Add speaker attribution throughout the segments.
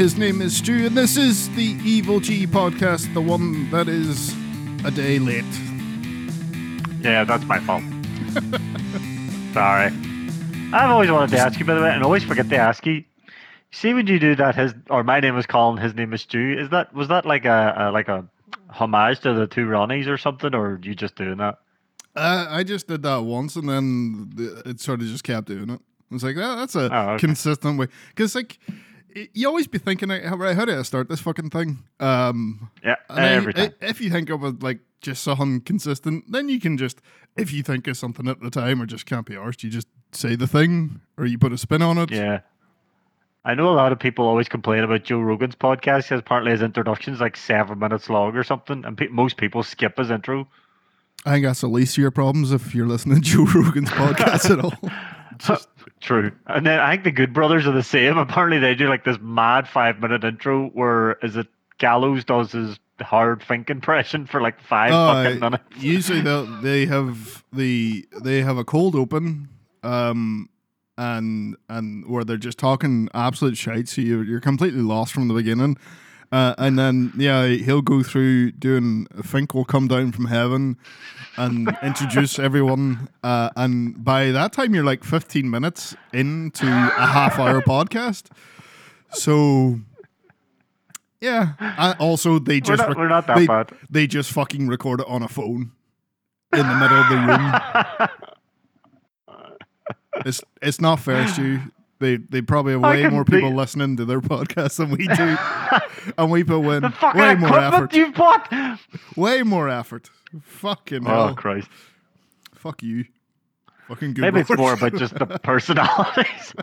Speaker 1: His name is Stu, and this is the Evil G podcast, the one that is a day late.
Speaker 2: Yeah, that's my fault. Sorry. I've always wanted to ask you, by the way, and always forget to ask you. See when you do that, his or my name is Colin, his name is Stu. Is that was that like a, a like a homage to the two Ronnies or something, or are you just doing that?
Speaker 1: Uh, I just did that once, and then it sort of just kept doing it. I was like, oh, that's a
Speaker 2: Oh, okay.
Speaker 1: consistent way. Because, like, you always be thinking, how, right, how do I start this fucking thing? Um,
Speaker 2: Yeah, every time.
Speaker 1: if you think of it like just something consistent, then you can just, if you think of something at the time or just can't be arsed, you just say the thing or you put a spin on it.
Speaker 2: yeah. I know a lot of people always complain about Joe Rogan's podcast because partly his introduction's like seven minutes long or something, and pe- most people skip his intro.
Speaker 1: I think that's the least of your problems if you're listening to Joe Rogan's podcast at all. Just,
Speaker 2: True. And then I think the Good Brothers are the same. Apparently they do like this mad five minute intro where is it Gallows does his hard think impression for like five
Speaker 1: Oh,
Speaker 2: fucking minutes.
Speaker 1: usually they they have the they have a cold open, um, and and where they're just talking absolute shite, so you you're completely lost from the beginning. Uh, and then yeah, he'll go through doing Sting will come down from heaven and introduce everyone. Uh, and by that time, you're like 15 minutes into a half hour podcast. So yeah. I, also, they
Speaker 2: We're
Speaker 1: just
Speaker 2: not,
Speaker 1: rec-
Speaker 2: we're not that
Speaker 1: they, they just fucking record it on a phone in the middle of the room. it's it's not fair, Stu. They they probably have way
Speaker 2: can
Speaker 1: more
Speaker 2: be-
Speaker 1: people listening to their podcast than we do, and we put in way more effort.
Speaker 2: you bought.
Speaker 1: Way more effort. Fucking
Speaker 2: Oh
Speaker 1: hell.
Speaker 2: Christ.
Speaker 1: Fuck you. Fucking good.
Speaker 2: Maybe it's more about just the personalities.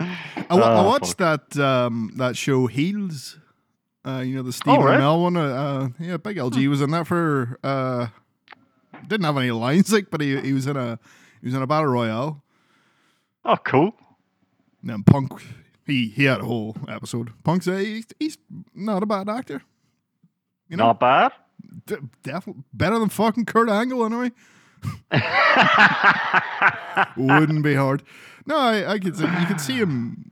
Speaker 1: I, wa- I
Speaker 2: Oh,
Speaker 1: watched that um, that show Heels. Uh, you know the Steve
Speaker 2: Oh, right.
Speaker 1: Amell one. Uh, uh, yeah, Big LG was in that for. Uh, didn't have any lines like, but he, he was in a he was in a battle royale.
Speaker 2: Oh, cool.
Speaker 1: And then Punk, he he had a whole episode. Punk said he's, he's not a bad actor. You know,
Speaker 2: Not bad.
Speaker 1: D- definitely better than fucking Kurt Angle anyway. Wouldn't be hard. No, I, I could see, you could see him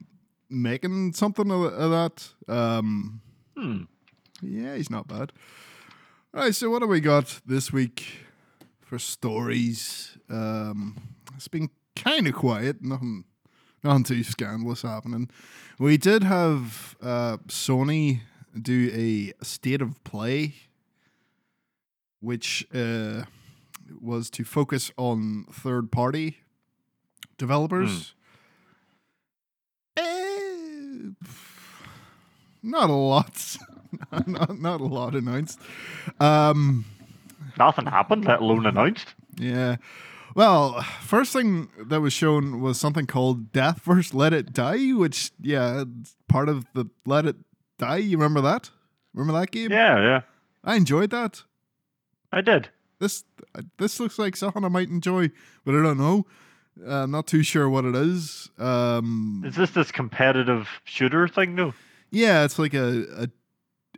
Speaker 1: making something of, of that. Um,
Speaker 2: Hmm.
Speaker 1: yeah, he's not bad. All right, so what do we got this week for stories? Um, it's been kind of quiet. Nothing, nothing too scandalous happening. We did have uh, Sony do a state of play, which uh, was to focus on third party developers. Eh, not a lot. not, not a lot announced. Um,
Speaker 2: Nothing happened, let alone announced.
Speaker 1: yeah. Well, first thing that was shown was something called Deathverse Let It Die, which, yeah, part of the Let It Die. You remember that? Remember that game?
Speaker 2: Yeah, yeah.
Speaker 1: I enjoyed that.
Speaker 2: I did.
Speaker 1: This this looks like something I might enjoy, but I don't know. Uh, I'm not too sure what it is. Um,
Speaker 2: Is this this competitive shooter thing? No.
Speaker 1: yeah, it's like a, a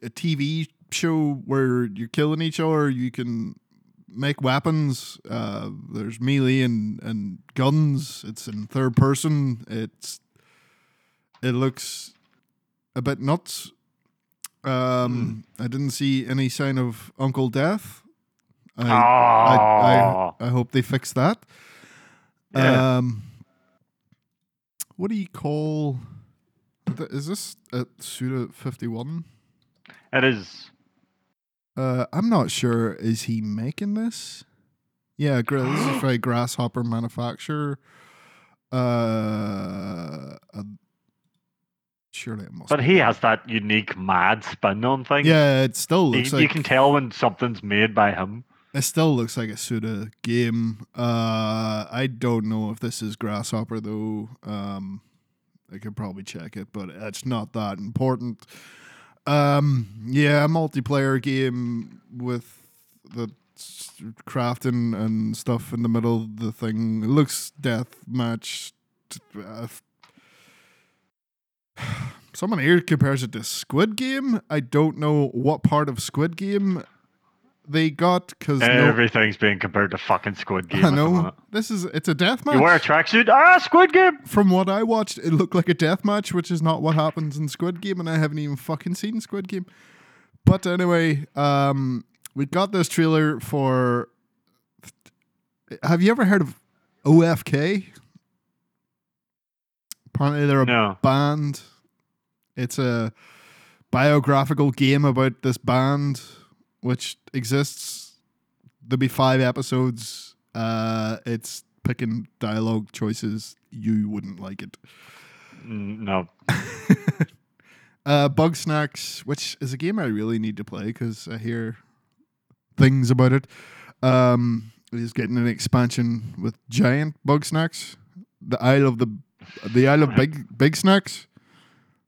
Speaker 1: a TV show where you're killing each other. You can make weapons. Uh, there's melee and, and guns. It's in third person. It's it looks a bit nuts. Um, I didn't see any sign of Uncle Death. I, I,
Speaker 2: Ah.
Speaker 1: I, I hope they fix that.
Speaker 2: Yeah.
Speaker 1: Um, what do you call? Is this a Suda fifty one?
Speaker 2: It is.
Speaker 1: Uh, I'm not sure. Is he making this? Yeah, this is by Grasshopper Manufacture. Uh, uh, surely it must.
Speaker 2: But
Speaker 1: be.
Speaker 2: he has that unique mad spin on things.
Speaker 1: Yeah, it still looks
Speaker 2: you
Speaker 1: like
Speaker 2: can tell when something's made by him.
Speaker 1: it still looks like a Suda game. Uh, I don't know if this is Grasshopper though. Um, I could probably check it, but it's not that important. Um, yeah, a multiplayer game with the crafting and stuff in the middle of the thing. It looks death match. Uh, someone here compares it to Squid Game. I don't know what part of Squid Game they got because no,
Speaker 2: Everything's being compared to fucking Squid Game.
Speaker 1: I know this is it's a death match.
Speaker 2: You wear a tracksuit. Ah, Squid Game.
Speaker 1: From what I watched, it looked like a death match, which is not what happens in Squid Game, and I haven't even fucking seen Squid Game. But anyway, um, we got this trailer for. Have you ever heard of OFK? Apparently, they're a
Speaker 2: No.
Speaker 1: band. It's a biographical game about this band, which exists. There'll be five episodes. Uh, it's picking dialogue choices. You wouldn't like it.
Speaker 2: Mm, No.
Speaker 1: Uh, Bugsnax, which is a game I really need to play because I hear things about it. Um, is getting an expansion with giant Bugsnax, the Isle of the the Isle of Big Bigsnax.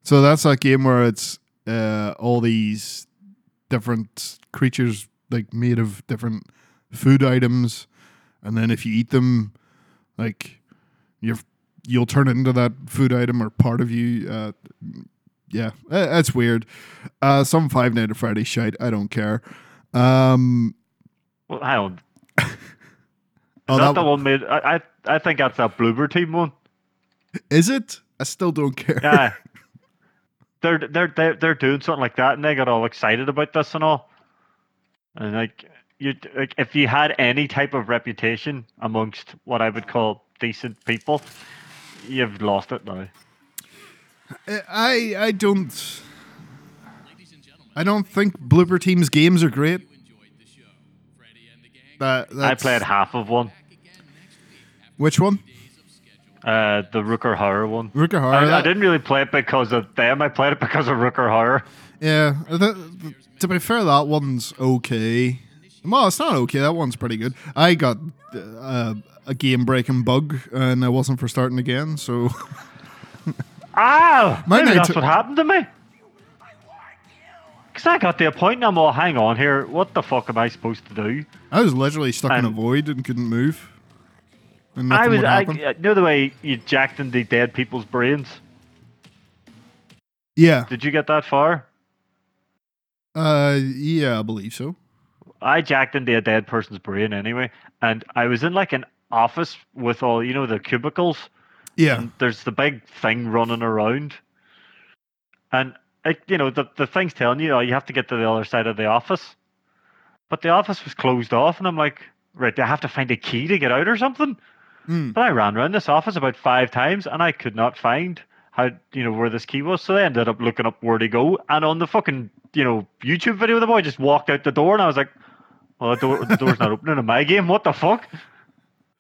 Speaker 1: So that's that game where it's uh, all these different creatures like made of different food items, and then if you eat them, like you're you'll turn into that food item or part of you. Uh, yeah, uh, that's weird. Uh, some Five Night at Freddy shite. I don't care. Um,
Speaker 2: Well, hang on.
Speaker 1: Oh,
Speaker 2: that
Speaker 1: that
Speaker 2: the
Speaker 1: one-
Speaker 2: one made? I, I I think that's that Bloober team one.
Speaker 1: is it? I still don't care.
Speaker 2: Yeah. they're they're they're they're doing something like that, and they got all excited about this and all. And like you, like if you had any type of reputation amongst what I would call decent people, you've lost it now.
Speaker 1: I I don't. I don't think Bloober Team's games are great. That
Speaker 2: I played half of one,
Speaker 1: which one?
Speaker 2: Uh, the Rutger Hauer one.
Speaker 1: Rutger Hauer.
Speaker 2: I, I didn't really play it because of them. I played it because of Rutger Hauer.
Speaker 1: Yeah, to be fair, that one's okay. Well, it's not okay. That one's pretty good. I got uh, a game breaking bug, and I wasn't for starting again. So
Speaker 2: Ah, maybe that's
Speaker 1: took-
Speaker 2: what happened to me. Because I got the a point and I'm all, hang on here, what the fuck am I supposed to do?
Speaker 1: I was literally stuck in a void and couldn't move.
Speaker 2: I was, I, you know the way you jacked into dead people's brains?
Speaker 1: yeah,
Speaker 2: Did you get that far?
Speaker 1: uh, yeah, I believe so.
Speaker 2: I jacked into a dead person's brain anyway, and I was in like an office with all, you know, the cubicles.
Speaker 1: Yeah,
Speaker 2: and there's the big thing running around, and it, you know the the thing's telling you, oh, you have to get to the other side of the office, but the office was closed off, and I'm like, right, do I have to find a key to get out or something?
Speaker 1: Mm.
Speaker 2: But I ran around this office about five times, and I could not find how you know where this key was, so I ended up looking up where to go, and on the fucking you know YouTube video, the boy just walked out the door, and I was like, well, the, door, the door's not opening in my game. What the fuck?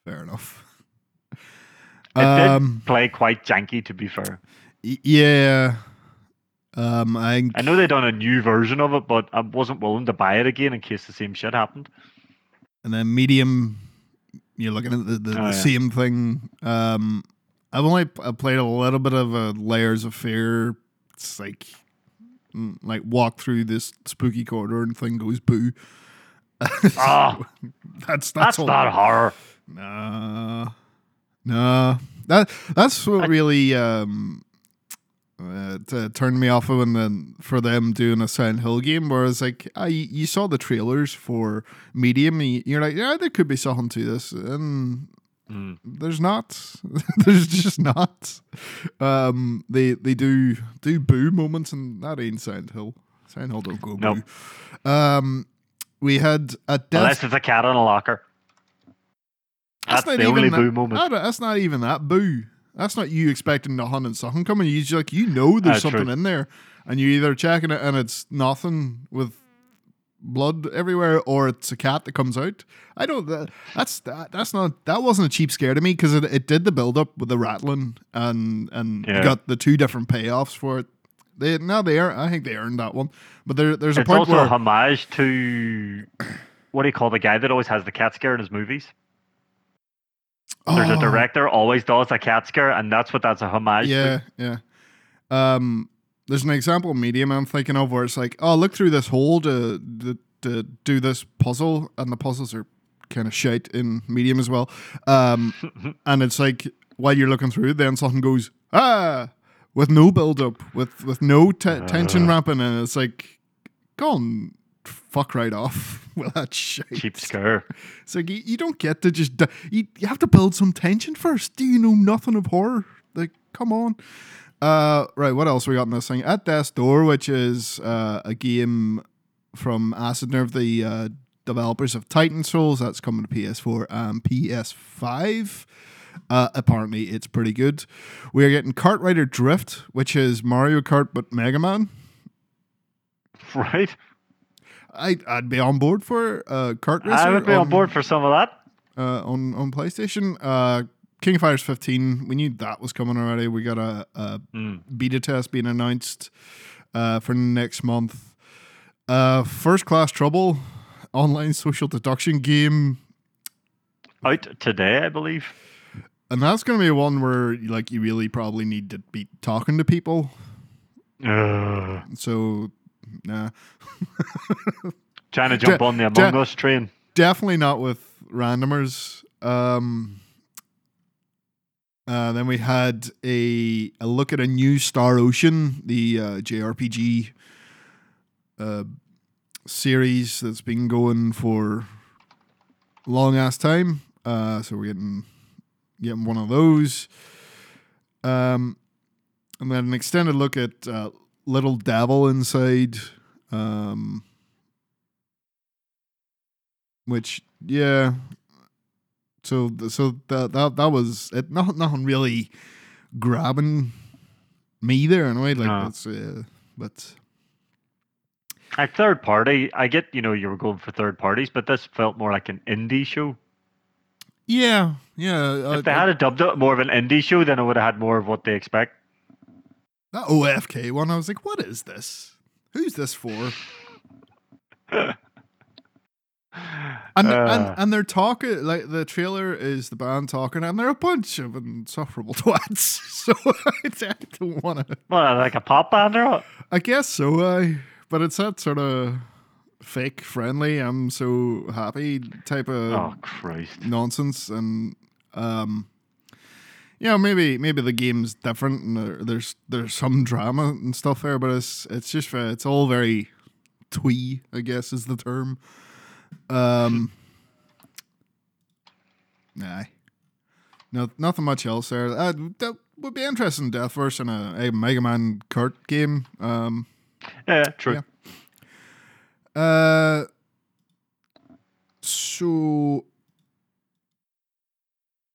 Speaker 1: fair enough.
Speaker 2: It
Speaker 1: Um,
Speaker 2: did play quite janky, to be fair.
Speaker 1: yeah. Um, I
Speaker 2: I know they done a new version of it, but I wasn't willing to buy it again in case the same shit happened.
Speaker 1: and then medium. You're looking at the, the,
Speaker 2: Oh,
Speaker 1: the
Speaker 2: yeah.
Speaker 1: same thing. Um, I've only I played a little bit of a Layers of Fear. It's like mm, like walk through this spooky corridor and thing goes boo.
Speaker 2: Ah,
Speaker 1: that's that's,
Speaker 2: that's
Speaker 1: all.
Speaker 2: not horror.
Speaker 1: Nah, nah. That that's what really um uh, t- turned me off of and then for them doing a Silent Hill game. Whereas like I you saw the trailers for Medium, and you're like, yeah, there could be something to this, and
Speaker 2: Mm.
Speaker 1: there's not. there's just not. Um, they they do do boo moments, and that ain't Silent Hill. Silent Hill don't go
Speaker 2: Nope.
Speaker 1: boo. Um, we had a death.
Speaker 2: Unless it's a cat in a locker. That's,
Speaker 1: not
Speaker 2: the only boo
Speaker 1: that,
Speaker 2: moment.
Speaker 1: that- That's not even that boo. That's not you expecting hunt and something coming. You just like you know there's
Speaker 2: That's
Speaker 1: something
Speaker 2: true.
Speaker 1: in there, and you're either checking it and it's nothing with blood everywhere, or it's a cat that comes out. I don't. That, that's that, that's not that wasn't a cheap scare to me because it, it did the build up with the rattling and and
Speaker 2: Yeah.
Speaker 1: got the two different payoffs for it. They now they are. I think they earned that one, but there there's a
Speaker 2: It's
Speaker 1: point
Speaker 2: also
Speaker 1: where
Speaker 2: a homage to what do you call the guy that always has the cat scare in his movies? There's a
Speaker 1: Oh.
Speaker 2: director always does a cat scare, and that's what that's a homage
Speaker 1: Yeah,
Speaker 2: to.
Speaker 1: yeah. Um, there's an example of medium I'm thinking of where it's like, oh, look through this hole to to, to do this puzzle, and the puzzles are kind of shite in medium as well. Um, and it's like while you're looking through, then something goes ah with no build up, with with no te- tension
Speaker 2: Uh.
Speaker 1: ramping, and it's like, go on, fuck right off with that shit.
Speaker 2: Cheap scare.
Speaker 1: It's like you, you don't get to just. You, you have to build some tension first. Do you know nothing of horror? Like, come on. Uh, right, what else we got in this thing? At Death's Door, which is uh, a game from Acid Nerve, the uh, developers of Titan Souls. That's coming to PS4 and PS5. Uh, apparently, it's pretty good. We are getting Kart Rider Drift, which is Mario Kart but Mega Man.
Speaker 2: Right?
Speaker 1: I, I'd be on board for uh, Kart Racer.
Speaker 2: I would be on board for some of that.
Speaker 1: uh, on on PlayStation. Uh, King of Fighters 15. We knew that was coming already. We got a, a
Speaker 2: Mm.
Speaker 1: beta test being announced uh, for next month. Uh, First Class Trouble, online social deduction game,
Speaker 2: Out today, I believe.
Speaker 1: and that's going to be one where like you really probably need to be talking to people.
Speaker 2: Ugh.
Speaker 1: So, nah,
Speaker 2: Trying to jump
Speaker 1: Ja-
Speaker 2: on the Among Us train.
Speaker 1: definitely not with randomers. Um, uh, then we had a a look at a new Star Ocean, the uh, JRPG uh, series that's been going for long ass time. Uh, so we're getting getting one of those. Um, and then an extended look at uh, Little Devil Inside. Um, which yeah so so that that that was it not nothing really grabbing me there in a way like
Speaker 2: No.
Speaker 1: it's uh, but
Speaker 2: Like third party, I get you know you were going for third parties, but this felt more like an indie show.
Speaker 1: yeah yeah
Speaker 2: If they had a dubbed it more of an indie show, then it would have had more of what they expect.
Speaker 1: That OFK one I was like what is this who's this for and,
Speaker 2: Uh,
Speaker 1: and and they're talking like the trailer is the band talking and they're a bunch of insufferable twats so I don't want to
Speaker 2: well, like a pop band or what?
Speaker 1: I guess so, I. But it's that sort of fake friendly. I'm so happy type of
Speaker 2: Oh Christ!
Speaker 1: nonsense, and um, you know, maybe maybe the game's different, and there, there's there's some drama and stuff there, but it's it's just it's all very twee, I guess is the term. Um, nah, no, nothing much else there. Uh, that would be interesting, Deathverse in a, a Mega Man Kart game. Um.
Speaker 2: Yeah, true.
Speaker 1: Yeah. Uh, so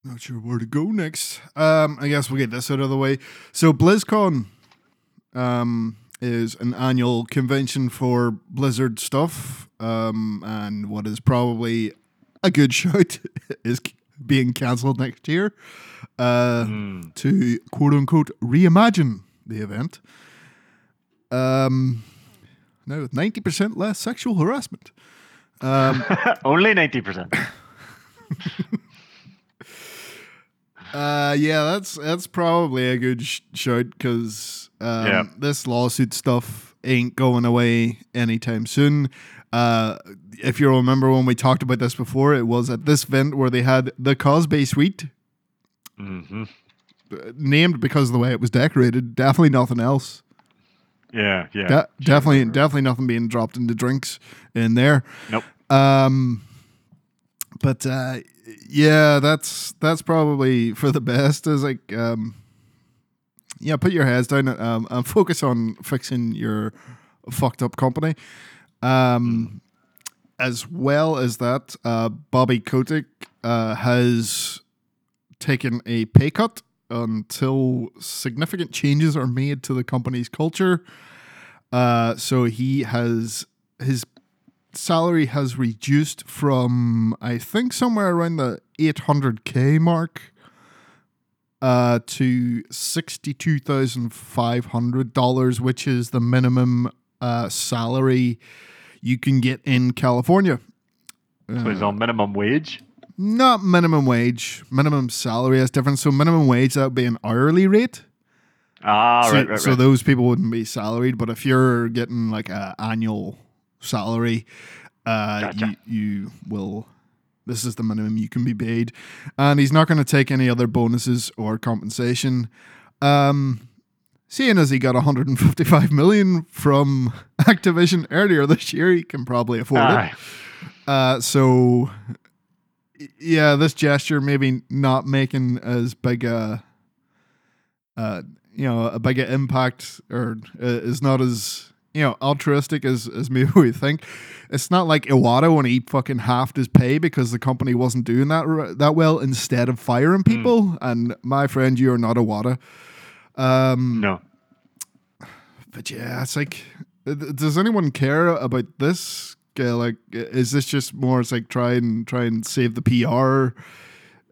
Speaker 1: not sure where to go next. Um, I guess we'll get this out of the way. So BlizzCon, um, is an annual convention for Blizzard stuff. Um, and what is probably a good shout is being cancelled next year. Uh,
Speaker 2: Mm.
Speaker 1: to quote unquote reimagine the event. Um, now with ninety percent less sexual harassment. Um,
Speaker 2: Only ninety percent.
Speaker 1: uh, yeah, that's that's probably a good sh- shout because um,
Speaker 2: Yeah.
Speaker 1: this lawsuit stuff ain't going away anytime soon. Uh, if you remember when we talked about this before, it was at this event where they had the Cosby Suite
Speaker 2: hmm
Speaker 1: uh, named because of the way it was decorated. Definitely nothing else.
Speaker 2: Yeah, yeah.
Speaker 1: De- definitely, definitely nothing being dropped into drinks in there.
Speaker 2: Nope.
Speaker 1: Um, but uh, yeah, that's that's probably for the best. Is like, um, yeah, put your heads down um, and focus on fixing your fucked up company. Um, as well as that, uh, Bobby Kotick uh, has taken a pay cut until significant changes are made to the company's culture. Uh, so he has his salary has reduced from I think somewhere around the 800k mark uh, to $62,500, which is the minimum uh, salary you can get in California.
Speaker 2: So he's on minimum wage.
Speaker 1: Not minimum wage, minimum salary is different. So minimum wage that would be an hourly rate.
Speaker 2: Ah,
Speaker 1: so,
Speaker 2: right, right,
Speaker 1: so those people wouldn't be salaried, but if you're getting like an annual salary, uh,
Speaker 2: Gotcha.
Speaker 1: you, you will. This is the minimum you can be paid, and he's not going to take any other bonuses or compensation. Um, seeing as he got 155 million from Activision earlier this year. he can probably afford
Speaker 2: Aye.
Speaker 1: it. Uh, so, yeah, this gesture maybe not making as big a, uh, you know, a bigger impact or uh, is not as you know altruistic as as maybe we think. It's not like Iwata when he fucking halved his pay because the company wasn't doing that r- that well. Instead of firing people, and my friend, you are not Iwata. Um,
Speaker 2: No.
Speaker 1: but yeah, it's like, uh, does anyone care about this? Like, is this just more? It's like try and try and save the PR.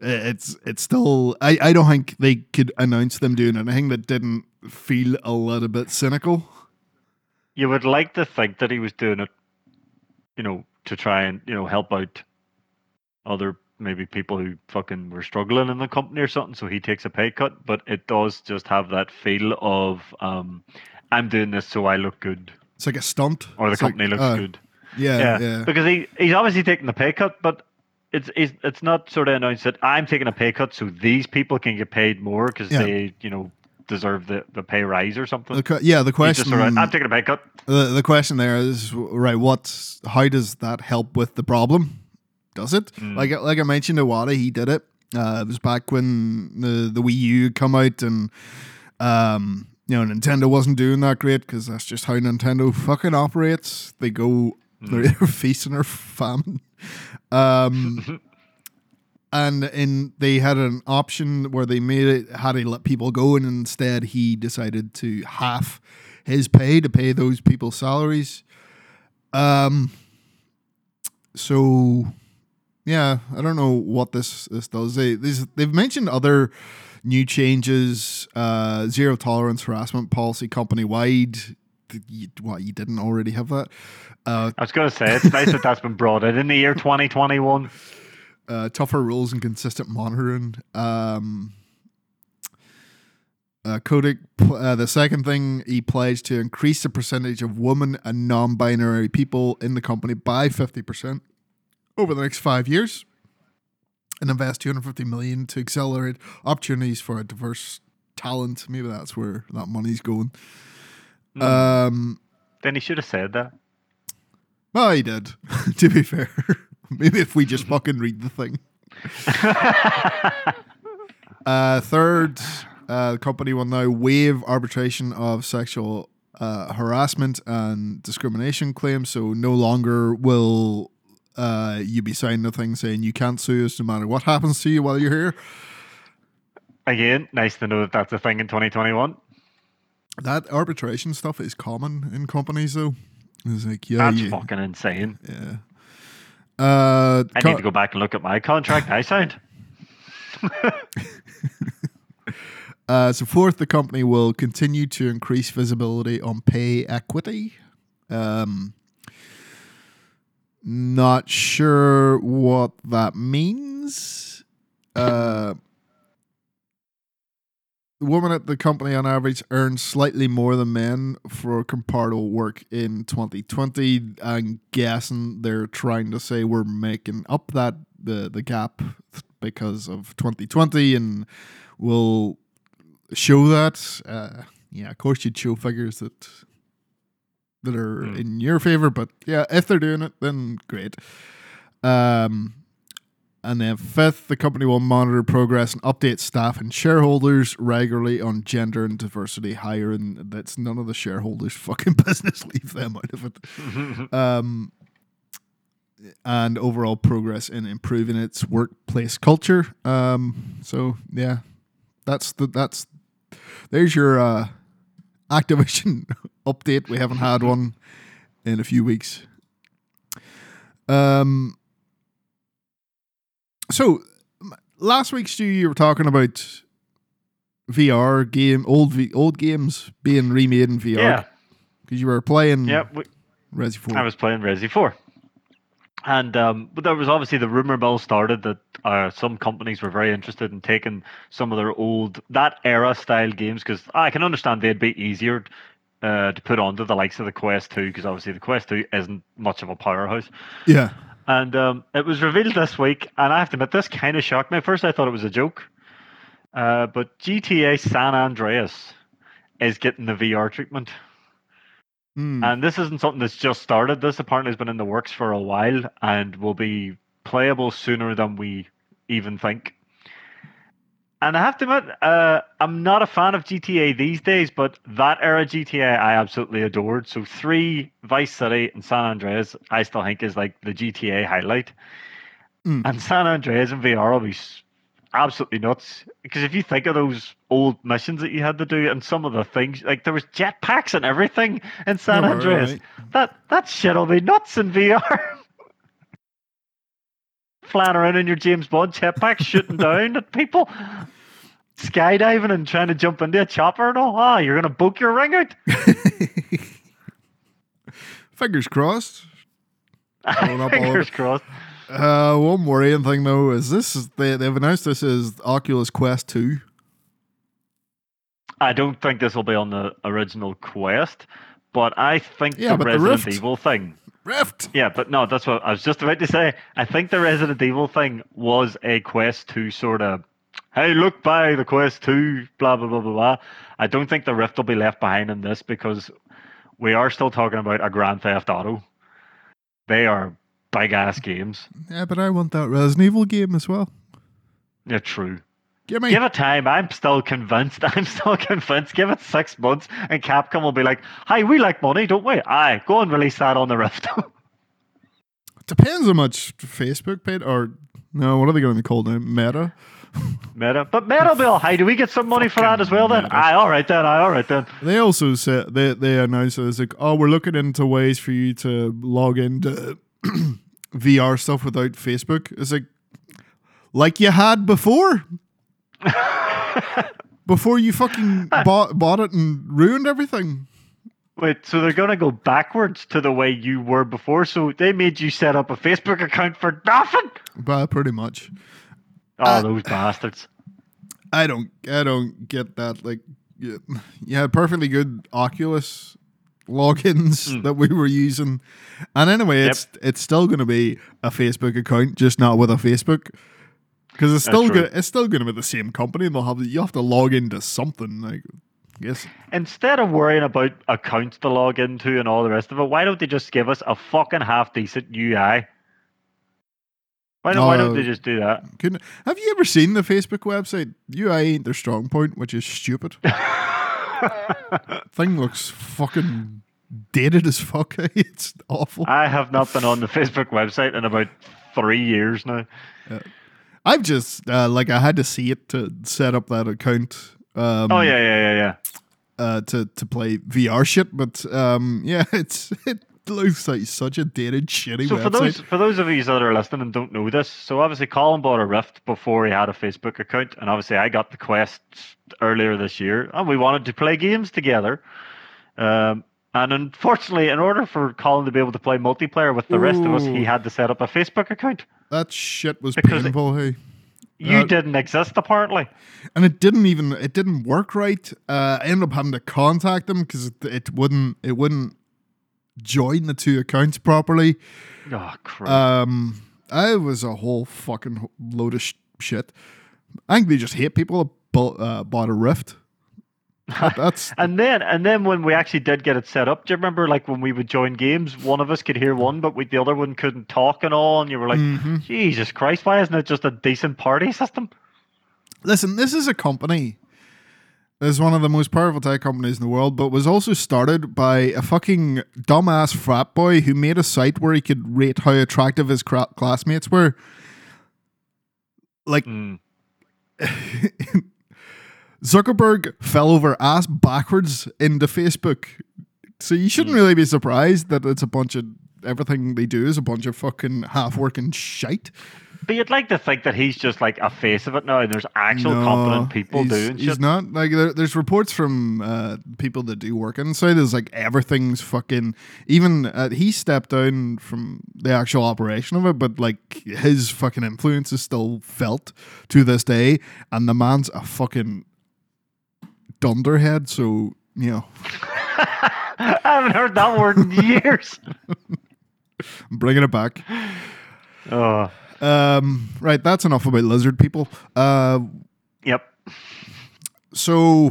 Speaker 1: It's it's still. I I don't think they could announce them doing anything that didn't feel a little bit cynical.
Speaker 2: You would like to think that he was doing it, you know, to try and you know help out other maybe people who fucking were struggling in the company or something. So he takes a pay cut, but it does just have that feel of um, I'm doing this so I look good
Speaker 1: It's like a stunt,
Speaker 2: or the
Speaker 1: It's like,
Speaker 2: company looks
Speaker 1: uh,
Speaker 2: good.
Speaker 1: Yeah,
Speaker 2: Yeah,
Speaker 1: yeah,
Speaker 2: because he he's obviously taking the pay cut, but. It's, it's, it's not sort of announced that I'm taking a pay cut so these people can get paid more because
Speaker 1: Yeah.
Speaker 2: they, you know, deserve the, the pay rise or something.
Speaker 1: The, yeah, the question.
Speaker 2: just sort of, I'm taking a pay cut.
Speaker 1: the, the question there is right. What? How does that help with the problem? Does it?
Speaker 2: Mm.
Speaker 1: Like like I mentioned, Iwata, he did it. Uh, it was back when the the Wii U come out, and um, you know Nintendo wasn't doing that great because that's just how Nintendo fucking operates. They go they're either feasting or famine. Um, and in they had an option where they made it had to let people go, and instead he decided to half his pay to pay those people's salaries. Um. So, yeah, I don't know what this this does. They they've mentioned other new changes, uh, zero tolerance harassment policy company wide. What you didn't already have that? Uh,
Speaker 2: I was going to say, it's nice that that's been brought in in the year 2021.
Speaker 1: uh, tougher rules and consistent monitoring. Um, uh, Kotick, uh, the second thing he pledged to increase the percentage of women and non-binary people in the company by fifty percent over the next five years, and invest two hundred fifty million to accelerate opportunities for a diverse talent. Maybe that's where that money's going. Um,
Speaker 2: Then he should have said that.
Speaker 1: well, he did. to be fair, maybe if we just fucking read the thing. Uh, third, uh, the company will now waive arbitration of sexual uh, harassment and discrimination claims. So no longer will uh, you be signing a thing saying you can't sue us no matter what happens to you while you're here.
Speaker 2: Again, nice to know that that's a thing in 2021.
Speaker 1: That arbitration stuff is common in companies, though. It's like yeah,
Speaker 2: That's
Speaker 1: you,
Speaker 2: fucking insane.
Speaker 1: yeah. Uh,
Speaker 2: I
Speaker 1: co-
Speaker 2: need to go back and look at my contract I signed.
Speaker 1: Uh, so fourth, the company will continue to increase visibility on pay equity. Um, not sure what that means. Uh, women at the company on average earn slightly more than men for comparable work in 2020. I'm guessing they're trying to say we're making up that the the gap because of 2020 and we'll show that. Uh, yeah, of course you'd show figures that that are
Speaker 2: Hmm.
Speaker 1: in your favor, but yeah, if they're doing it, then great. Um, and then fifth, the company will monitor progress and update staff and shareholders regularly on gender and diversity hiring. That's none of the shareholders' fucking business. Leave them out of it. Um, and overall progress in improving its workplace culture. Um, so yeah, that's the that's there's your uh, Activision update. We haven't had one in a few weeks. Um. So last week, Stu, you were talking about VR game, old v, old games being remade in VR
Speaker 2: yeah,
Speaker 1: because you were playing
Speaker 2: yeah. We,
Speaker 1: Resi Four.
Speaker 2: I was playing Resi 4. And um, but there was obviously the rumor mill started that uh, some companies were very interested in taking some of their old that era style games because I can understand they'd be easier uh, to put onto the likes of the Quest 2 because obviously the Quest 2 isn't much of a powerhouse.
Speaker 1: yeah,
Speaker 2: And um, it was revealed this week, and I have to admit, this kind of shocked me. At first, I thought it was a joke. Uh, but GTA San Andreas is getting the VR treatment.
Speaker 1: Hmm.
Speaker 2: And this isn't something that's just started. This apparently has been in the works for a while and will be playable sooner than we even think. And I have to admit, uh, I'm not a fan of GTA these days, but that era GTA I absolutely adored. So three, Vice City, and San Andreas, I still think is like the GTA highlight.
Speaker 1: Mm.
Speaker 2: And San Andreas and VR will be absolutely nuts. Because if you think of those old missions that you had to do and some of the things, like there was jetpacks and everything in San Andreas.
Speaker 1: right.
Speaker 2: That that shit'll be nuts in VR. Flying around in your James Bond jetpack, shooting down at people, skydiving and trying to jump into a chopper and all. Ah, you're gonna book your ring out.
Speaker 1: Fingers crossed. Going
Speaker 2: Fingers crossed.
Speaker 1: Uh, one worrying thing though is this: is they they've announced this is Oculus Quest Two.
Speaker 2: I don't think this will be on the original Quest, but I think
Speaker 1: Yeah,
Speaker 2: the
Speaker 1: but the
Speaker 2: Resident Evil thing.
Speaker 1: Rift.
Speaker 2: Yeah, but no, that's what I was just about to say. I think the Resident Evil thing was a Quest 2 sort of, hey, look by the Quest 2, blah, blah, blah, blah, blah. I don't think the Rift will be left behind in this because we are still talking about a Grand Theft Auto. They are big ass games.
Speaker 1: Yeah, but I want that Resident Evil game as well.
Speaker 2: Yeah, true.
Speaker 1: Give me.
Speaker 2: Give it time. I'm still convinced. I'm still convinced. Give it six months, and Capcom will be like, "Hi, we like money, don't we? Aye, go and release that on the Rift."
Speaker 1: Depends how much Facebook paid, or no, what are they going to be called now? Meta.
Speaker 2: Meta, but Meta Bill, hey, do we get some money for that as well? Then,
Speaker 1: Meta.
Speaker 2: aye, all right then, aye, all right then.
Speaker 1: They also said they they announced it as like, oh, we're looking into ways for you to log into VR stuff without Facebook. It's like, like you had before. before you fucking bought bought it and ruined everything.
Speaker 2: Wait, so they're gonna go backwards to the way you were before? So they made you set up a Facebook account for nothing?
Speaker 1: But pretty much.
Speaker 2: Oh,
Speaker 1: Uh,
Speaker 2: those bastards!
Speaker 1: I don't I don't get that. Like you you had perfectly good Oculus logins that we were using. And anyway,
Speaker 2: Yep.
Speaker 1: it's it's still gonna be a Facebook account, just not with a Facebook. Because it's still gonna it's still gonna be the same company and they'll have you have to log into something. Like yes.
Speaker 2: Instead of worrying about accounts to log into and all the rest of it, why don't they just give us a fucking half decent UI? Why don't, why don't
Speaker 1: Uh,
Speaker 2: they just do that?
Speaker 1: Couldn't, have you ever seen the Facebook website? UI ain't their strong point, which is stupid. Thing looks fucking dated as fuck. it's awful.
Speaker 2: I have not been on the Facebook website in about three years now.
Speaker 1: I've just uh, like I had to see it to set up that account. Um,
Speaker 2: Oh yeah, yeah, yeah, yeah.
Speaker 1: Uh, to to play VR shit, but um, yeah, it's it looks like such a dated, shitty
Speaker 2: So
Speaker 1: website.
Speaker 2: for those for those of you that are listening and don't know this, so obviously Colin bought a Rift before he had a Facebook account, and obviously I got the Quest earlier this year, and we wanted to play games together. Um, and unfortunately, in order for Colin to be able to play multiplayer with the rest of us, he had to set up a Facebook account.
Speaker 1: that shit was
Speaker 2: Because it-
Speaker 1: painful. Hey.
Speaker 2: You
Speaker 1: Uh,
Speaker 2: didn't exist apparently.
Speaker 1: and it didn't even it didn't work right. Uh, I ended up having to contact them because it, it wouldn't it wouldn't join the two accounts properly.
Speaker 2: Oh crap!
Speaker 1: Um, I was a whole fucking load of sh- shit. I think they just hate people that bu- uh, bought a Rift. That's
Speaker 2: and then and then when we actually did get it set up, do you remember like when we would join games, one of us could hear one, but we, the other one couldn't talk and all, and you were like,
Speaker 1: Mhm.
Speaker 2: Jesus Christ, why isn't it just a decent party system?
Speaker 1: listen. This is a company. Is one of the most powerful tech companies in the world, but was also started by a fucking dumbass frat boy who made a site where he could rate how attractive his cra- classmates were. Like
Speaker 2: Mm.
Speaker 1: Zuckerberg fell over ass backwards into Facebook. So you shouldn't really be surprised that it's a bunch of everything they do is a bunch of fucking half working shite.
Speaker 2: But you'd like to think that he's just like a face of it now, and there's actual
Speaker 1: No,
Speaker 2: competent people
Speaker 1: he's,
Speaker 2: doing
Speaker 1: he's
Speaker 2: shit.
Speaker 1: not like there, there's reports from uh, people that do work inside. Is like everything's fucking. Even uh, he stepped down from the actual operation of it, but like his fucking influence is still felt to this day. And the man's a fucking dunderhead. So you know,
Speaker 2: I haven't heard that word in years.
Speaker 1: I'm bringing it back.
Speaker 2: oh,
Speaker 1: Um, right, that's enough about lizard people. Uh,
Speaker 2: yep.
Speaker 1: so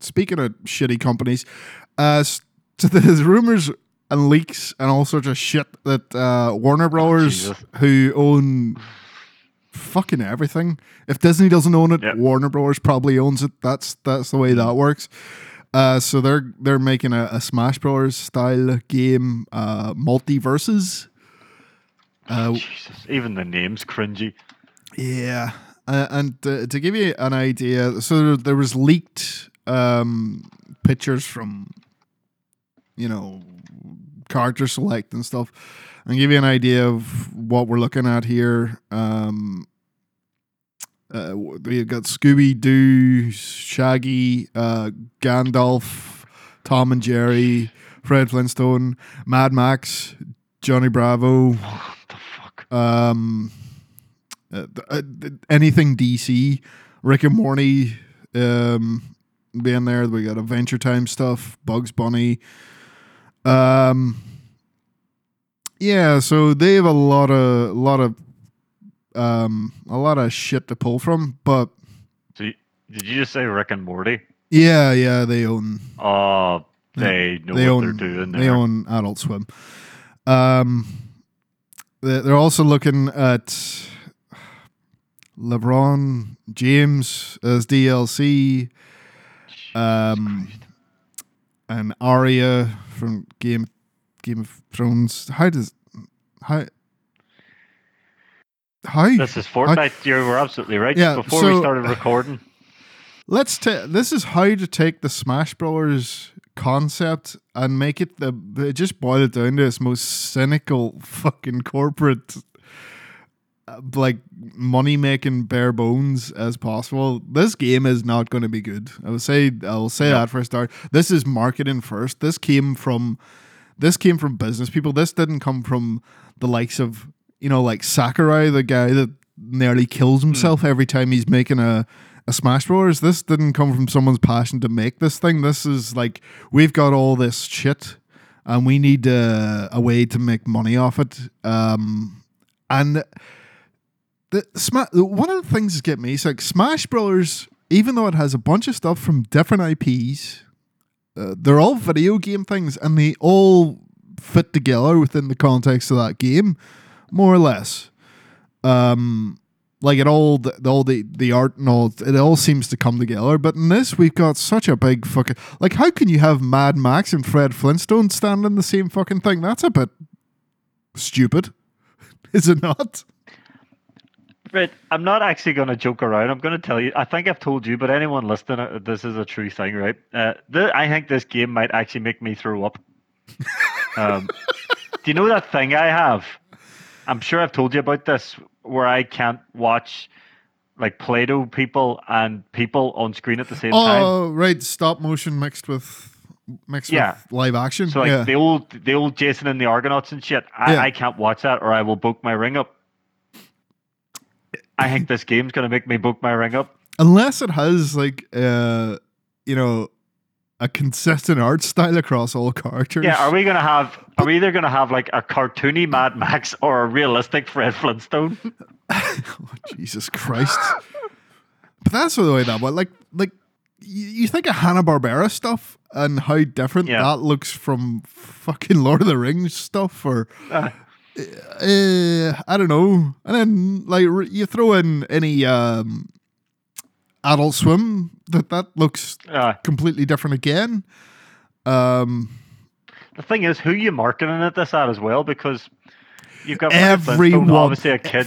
Speaker 1: speaking of shitty companies, Uh, so there's rumors and leaks and all sorts of shit that uh, Warner Brothers,
Speaker 2: Jesus.
Speaker 1: who own fucking everything, if Disney doesn't own it,
Speaker 2: Yep.
Speaker 1: Warner Brothers probably owns it. That's that's the way that works. Uh, so they're they're making a, a Smash Brothers style game, uh, MultiVersus. Uh,
Speaker 2: Jesus, even the name's cringy.
Speaker 1: yeah, uh, and uh, to give you an idea, so there was leaked um, pictures from, you know, character select and stuff, and give you an idea of what we're looking at here. Um, uh, we've got Scooby Doo, Shaggy, uh, Gandalf, Tom and Jerry, Fred Flintstone, Mad Max, Johnny Bravo.
Speaker 2: What the fuck?
Speaker 1: Um, uh, uh, anything DC, Rick and Morty, um, being there. We got Adventure Time stuff, Bugs Bunny. Um, yeah, so they have a lot of lot of um a lot of shit to pull from, but
Speaker 2: So you, did you just say Rick and Morty?
Speaker 1: yeah, yeah, they own
Speaker 2: Oh, they know
Speaker 1: they
Speaker 2: what
Speaker 1: own
Speaker 2: they're doing
Speaker 1: they own Adult Swim. Um, they're also looking at LeBron James as DLC, um, and Arya from Game Game of Thrones. How does how how
Speaker 2: This is Fortnite. You were absolutely right.
Speaker 1: Yeah,
Speaker 2: Before
Speaker 1: so-
Speaker 2: we started recording,
Speaker 1: Let's ta This is how to take the Smash Brothers concept and make it the just boil it down to its most cynical fucking corporate, uh, like money making bare bones as possible. This game is not going to be good. I will say. I will say
Speaker 2: No.
Speaker 1: that for a start. This is marketing first. This came from. This came from business people. This didn't come from the likes of you know like Sakurai, the guy that nearly kills himself every time he's making a a Smash Bros. This didn't come from someone's passion to make this thing. This is like we've got all this shit, and we need uh, a way to make money off it. Um, and the Sma- one of the things that get me is like Smash Bros. even though it has a bunch of stuff from different IPs, uh, they're all video game things, and they all fit together within the context of that game, more or less. Um, like it all, the, all the the art and all, it all seems to come together. But in this, we've got such a big fucking like. How can you have Mad Max and Fred Flintstone stand in the same fucking thing? That's a bit stupid, is it not?
Speaker 2: right? I'm not actually going to joke around. I'm going to tell you. I think I've told you, but anyone listening, uh, this is a true thing, right? Uh, th- I think this game might actually make me throw up. um, do you know that thing I have? I'm sure I've told you about this, where I can't watch like Play-Doh people and people on screen at the same time.
Speaker 1: Oh, right, stop motion mixed with mixed
Speaker 2: Yeah.
Speaker 1: with live action.
Speaker 2: So like
Speaker 1: yeah.
Speaker 2: the old the old Jason and the Argonauts and shit. I,
Speaker 1: Yeah.
Speaker 2: I can't watch that or I will book my ring up. I think this game's gonna make me book my ring up.
Speaker 1: Unless it has like uh, you know, a consistent art style across all characters.
Speaker 2: Yeah, are we gonna have are we either gonna have like a cartoony Mad Max or a realistic Fred Flintstone?
Speaker 1: Oh, Jesus Christ. but that's the way that But Like, like you, think of Hanna Barbera stuff and how different
Speaker 2: Yeah.
Speaker 1: that looks from fucking Lord of the Rings stuff, or
Speaker 2: Uh,
Speaker 1: uh, I don't know. And then like you throw in any um, Adult Swim, that that looks
Speaker 2: uh,
Speaker 1: completely different again. Um,
Speaker 2: the thing is, who you marketing at this at as well? Because you've got
Speaker 1: Everyone.
Speaker 2: obviously a kid.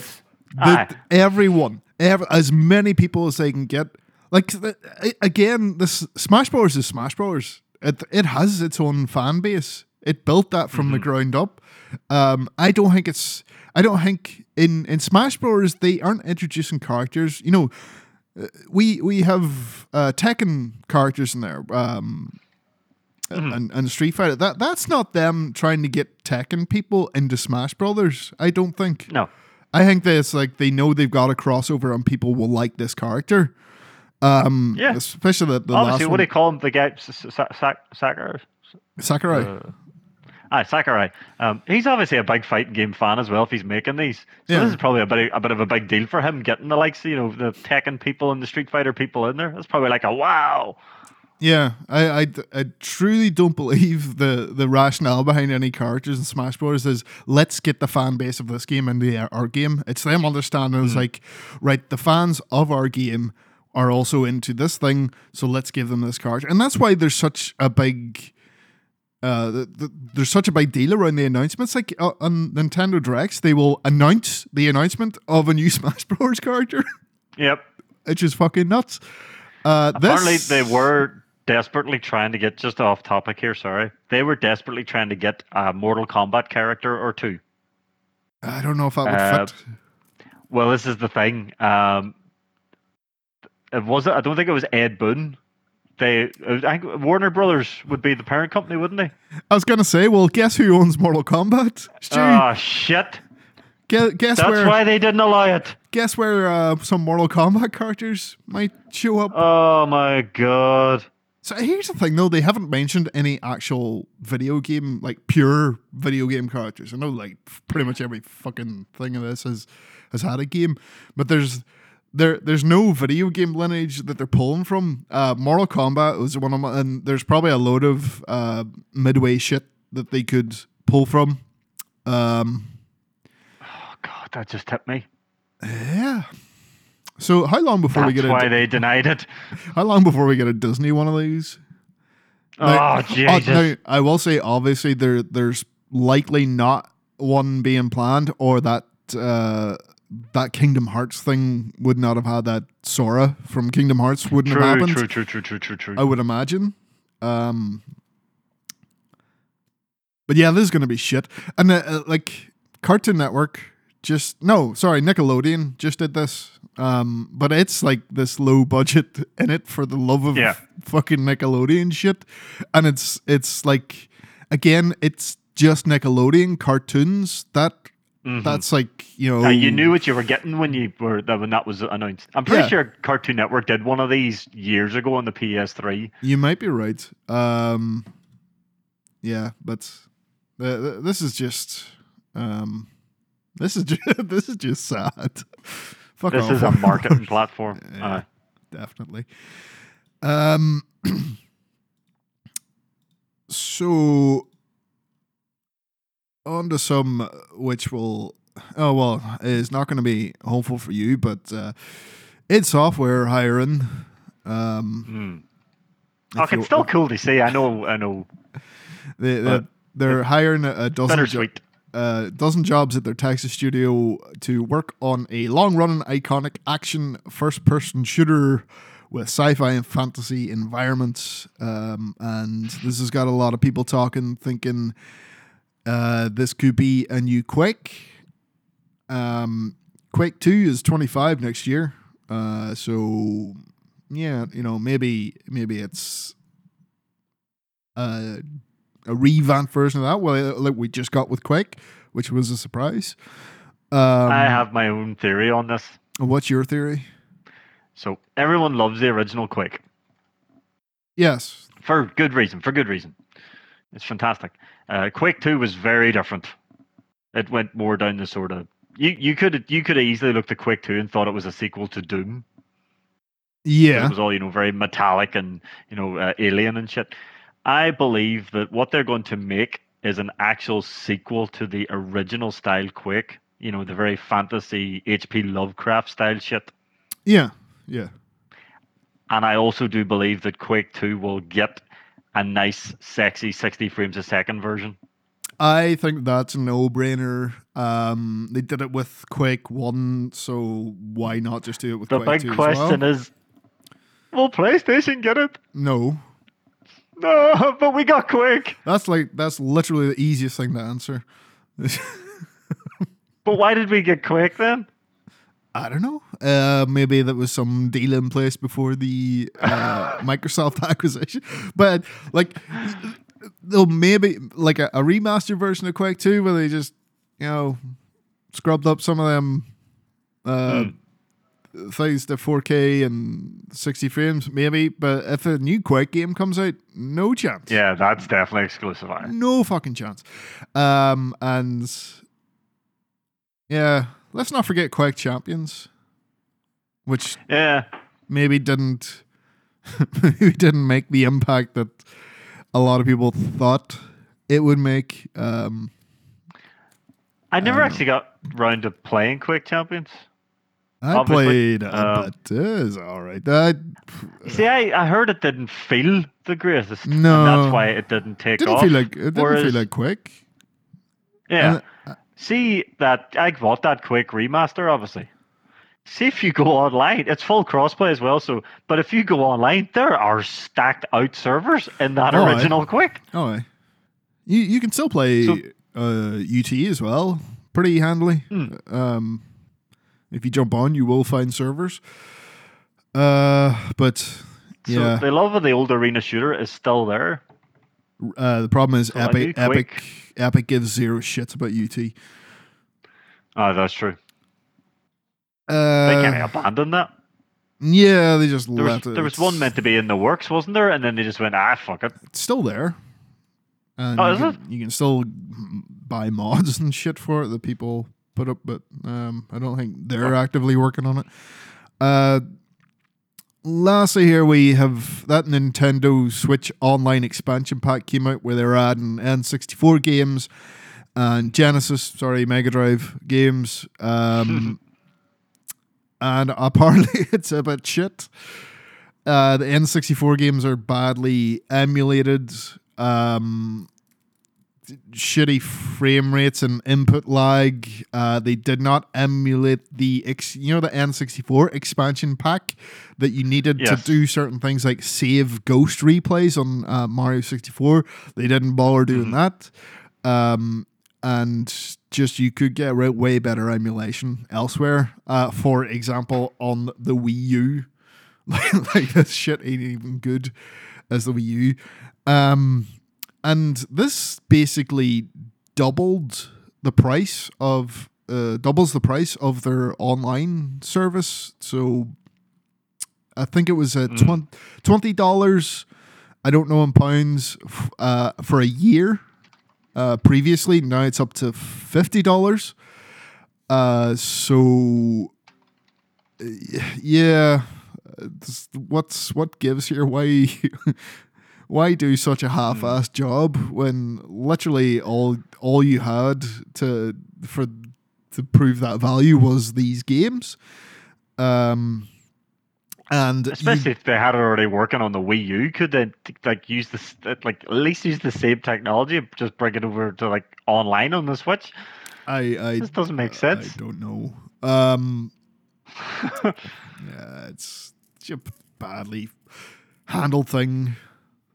Speaker 1: that
Speaker 2: Aye.
Speaker 1: everyone, ev- as many people as they can get. Like again, this Smash Bros is Smash Bros. It it has its own fan base. It built that from the ground up. Um, I don't think it's. I don't think in in Smash Bros. they aren't introducing characters. You know, we we have uh, Tekken characters in there. Um, and, and Street Fighter. That that's not them trying to get Tekken people into Smash Brothers. I don't think.
Speaker 2: No.
Speaker 1: I think that it's like they know they've got a crossover and people will like this character. Um,
Speaker 2: Yeah.
Speaker 1: especially the, the
Speaker 2: Obviously,
Speaker 1: last
Speaker 2: what do you call him? The guy, S- S- Sa- Sa- Sakurai.
Speaker 1: Sakurai.
Speaker 2: Uh, Ah, Sakurai. Um, he's obviously a big fighting game fan as well. If he's making these, so
Speaker 1: Yeah.
Speaker 2: this is probably a bit, a bit of a big deal for him getting the likes, you know, the Tekken people and the Street Fighter people in there. That's probably like a wow.
Speaker 1: Yeah, I, I, I truly don't believe the, the rationale behind any characters in Smash Bros. is let's get the fan base of this game into our, our game. It's them understanding it's like, right, the fans of our game are also into this thing, so let's give them this character. And that's why there's such a big. Uh, the, the, there's such a big deal around the announcements. Like uh, on Nintendo Directs, they will announce the announcement of a new Smash Bros. character,
Speaker 2: Yep.
Speaker 1: which is fucking nuts. Uh,
Speaker 2: Apparently,
Speaker 1: this,
Speaker 2: they were desperately trying to get just off topic here. Sorry, they were desperately trying to get a Mortal Kombat character or two.
Speaker 1: I don't know if that would
Speaker 2: Uh,
Speaker 1: fit.
Speaker 2: Well, this is the thing. Um, it was I don't think it was Ed Boon. They, I think Warner Brothers would be the parent company, wouldn't they?
Speaker 1: I was gonna say, well, guess who owns Mortal Kombat? Stu,
Speaker 2: Oh shit!
Speaker 1: Gue- guess
Speaker 2: That's
Speaker 1: where?
Speaker 2: why they didn't allow it.
Speaker 1: Guess where uh, some Mortal Kombat characters might show up.
Speaker 2: Oh my god!
Speaker 1: so here's the thing, though: they haven't mentioned any actual video game, like pure video game characters. I know, like pretty much every fucking thing of this has has had a game, but there's there there's no video game lineage that they're pulling from. Uh, Mortal Kombat was one of my, and there's probably a load of uh, midway shit that they could pull from. Um,
Speaker 2: Oh god, that just hit me.
Speaker 1: Yeah. So how long before we
Speaker 2: That's
Speaker 1: get
Speaker 2: why
Speaker 1: a
Speaker 2: they denied it.
Speaker 1: how long before we get a Disney one of these? Now-
Speaker 2: Oh Jesus!
Speaker 1: now, I will say obviously there there's likely not one being planned or that uh that Kingdom Hearts thing would not have had that Sora from Kingdom Hearts wouldn't have happened.
Speaker 2: true, true, true, true, true, true.
Speaker 1: I would imagine. Um But yeah, this is going to be shit. And uh, uh, like Cartoon Network just no, sorry, Nickelodeon just did this. Um, but it's like this low budget in it for the love of
Speaker 2: Yeah.
Speaker 1: fucking Nickelodeon shit, and it's it's like again, it's just Nickelodeon cartoons. That
Speaker 2: Mhm.
Speaker 1: that's like you know
Speaker 2: Uh, you knew what you were getting when you were that when that was announced. I'm pretty
Speaker 1: Yeah.
Speaker 2: sure Cartoon Network did one of these years ago on the PS3.
Speaker 1: You might be right. Um, yeah, but uh, this is just um, this is just, this is just sad. Fuck
Speaker 2: This
Speaker 1: off.
Speaker 2: is a marketing platform.
Speaker 1: Yeah.
Speaker 2: Uh,
Speaker 1: definitely. Um, so on to some uh, which will oh well is not going to be hopeful for you, but uh, id Software hiring. Um,
Speaker 2: Okay, it's still cool to see. I know, I know.
Speaker 1: They, they, they're hiring a, dozen jo- uh, dozen jobs at their Texas studio to work on a long-running, iconic action first-person shooter with sci-fi and fantasy environments. Um, and this has got a lot of people talking, thinking uh, this could be a new Quake. Um, Quake Two is twenty-five next year, uh, so yeah, you know maybe maybe it's uh, a revamped version of that. Well, like we just got with Quake, which was a surprise. Um,
Speaker 2: I have my own theory on this.
Speaker 1: What's your theory?
Speaker 2: So everyone loves the original Quake
Speaker 1: Yes.
Speaker 2: for good reason. For good reason. It's fantastic. Uh, Quake Two was very different. It went more down the sort of you you could you could have easily looked at Quake Two and thought it was a sequel to Doom.
Speaker 1: Yeah.
Speaker 2: It was all you know, very metallic and you know, uh, alien and shit. I believe that what they're going to make is an actual sequel to the original style Quake. You know, the very fantasy H.P. Lovecraft style shit.
Speaker 1: Yeah. Yeah.
Speaker 2: And I also do believe that Quake Two will get a nice, sexy, sixty frames a second version.
Speaker 1: I think that's a no-brainer. Um, they did it with Quake One, so why not just do it with
Speaker 2: The
Speaker 1: Quake
Speaker 2: big
Speaker 1: 2
Speaker 2: question
Speaker 1: as well?
Speaker 2: is, will PlayStation get it?
Speaker 1: no.
Speaker 2: No, but we got Quake.
Speaker 1: That's like that's literally the easiest thing to answer.
Speaker 2: But why did we get Quake then?
Speaker 1: I don't know. Uh, maybe there was some deal in place before the uh, Microsoft acquisition. But like, they'll maybe like a, a remaster version of Quake Two, where they just you know scrubbed up some of them uh, things to 4K and 60 frames, maybe. But if a new Quake game comes out, no chance.
Speaker 2: Yeah, that's definitely exclusive.
Speaker 1: No fucking chance. Um, and yeah, let's not forget Quake Champions, which
Speaker 2: Yeah,
Speaker 1: maybe didn't maybe didn't make the impact that a lot of people thought it would make. Um,
Speaker 2: I never
Speaker 1: don't
Speaker 2: actually got round to playing Quake Champions.
Speaker 1: I
Speaker 2: Obviously,
Speaker 1: played a
Speaker 2: um,
Speaker 1: bit. It was all right. I
Speaker 2: See, I, I heard it didn't feel the greatest. and
Speaker 1: No.
Speaker 2: that's why it didn't take
Speaker 1: didn't
Speaker 2: off.
Speaker 1: feel like it didn't
Speaker 2: Whereas-
Speaker 1: feel like Quake.
Speaker 2: Yeah. See that I bought that Quake remaster, obviously. See if you go online, it's full crossplay as well. So, but if you go online, there are stacked out servers in that
Speaker 1: Oh, aye.
Speaker 2: original Quake.
Speaker 1: Oh, aye. you you can still play
Speaker 2: So-
Speaker 1: uh, UT as well, pretty handily.
Speaker 2: Hmm.
Speaker 1: Um, if you jump on, you will find servers. Uh, but
Speaker 2: So
Speaker 1: yeah,
Speaker 2: the love of the old arena shooter is still there.
Speaker 1: Uh, the problem is Epic. Epic. Epic gives zero shits about UT.
Speaker 2: Oh, that's true. They
Speaker 1: Uh,
Speaker 2: kind of abandoned that.
Speaker 1: yeah, they just
Speaker 2: There was,
Speaker 1: it.
Speaker 2: there was one meant to be in the works, wasn't there? And then they just went, ah, fuck it.
Speaker 1: It's still there. And
Speaker 2: Oh,
Speaker 1: you
Speaker 2: is
Speaker 1: can,
Speaker 2: it?
Speaker 1: You can still buy mods and shit for it that people put up, but um, I don't think they're
Speaker 2: Oh.
Speaker 1: actively working on it. Uh, lastly, here we have that Nintendo Switch Online expansion pack came out where they're adding N64 games and Genesis, sorry, Mega Drive games. Um, and apparently it's a bit shit. Uh, the N64 games are badly emulated. Um, shitty frame rates and input lag. Uh, they did not emulate the ex- you know the N64 expansion pack that you needed
Speaker 2: Yes.
Speaker 1: to do certain things like save ghost replays on uh, Mario 64. They didn't bother doing that. Um, and just you could get way better emulation elsewhere. Uh, for example, on the Wii U, like, like this shit ain't even good as the Wii U. Um, and this basically doubled the price of uh, doubles the price of their online service. So I think it was uh, twen- twenty dollars. I don't know in pounds uh, for a year. Uh, previously, now it's up to fifty dollars. Uh, so uh, yeah, uh, what's what gives here? Why why do such a half-assed job when literally all all you had to for to prove that value was these games? Um, and you-
Speaker 2: Especially if they had it already working on the Wii U, could they like use this like at least use the same technology, and just bring it over to like online on the Switch?
Speaker 1: I I
Speaker 2: This doesn't make sense.
Speaker 1: I don't know. Um, yeah, it's just a badly handled thing.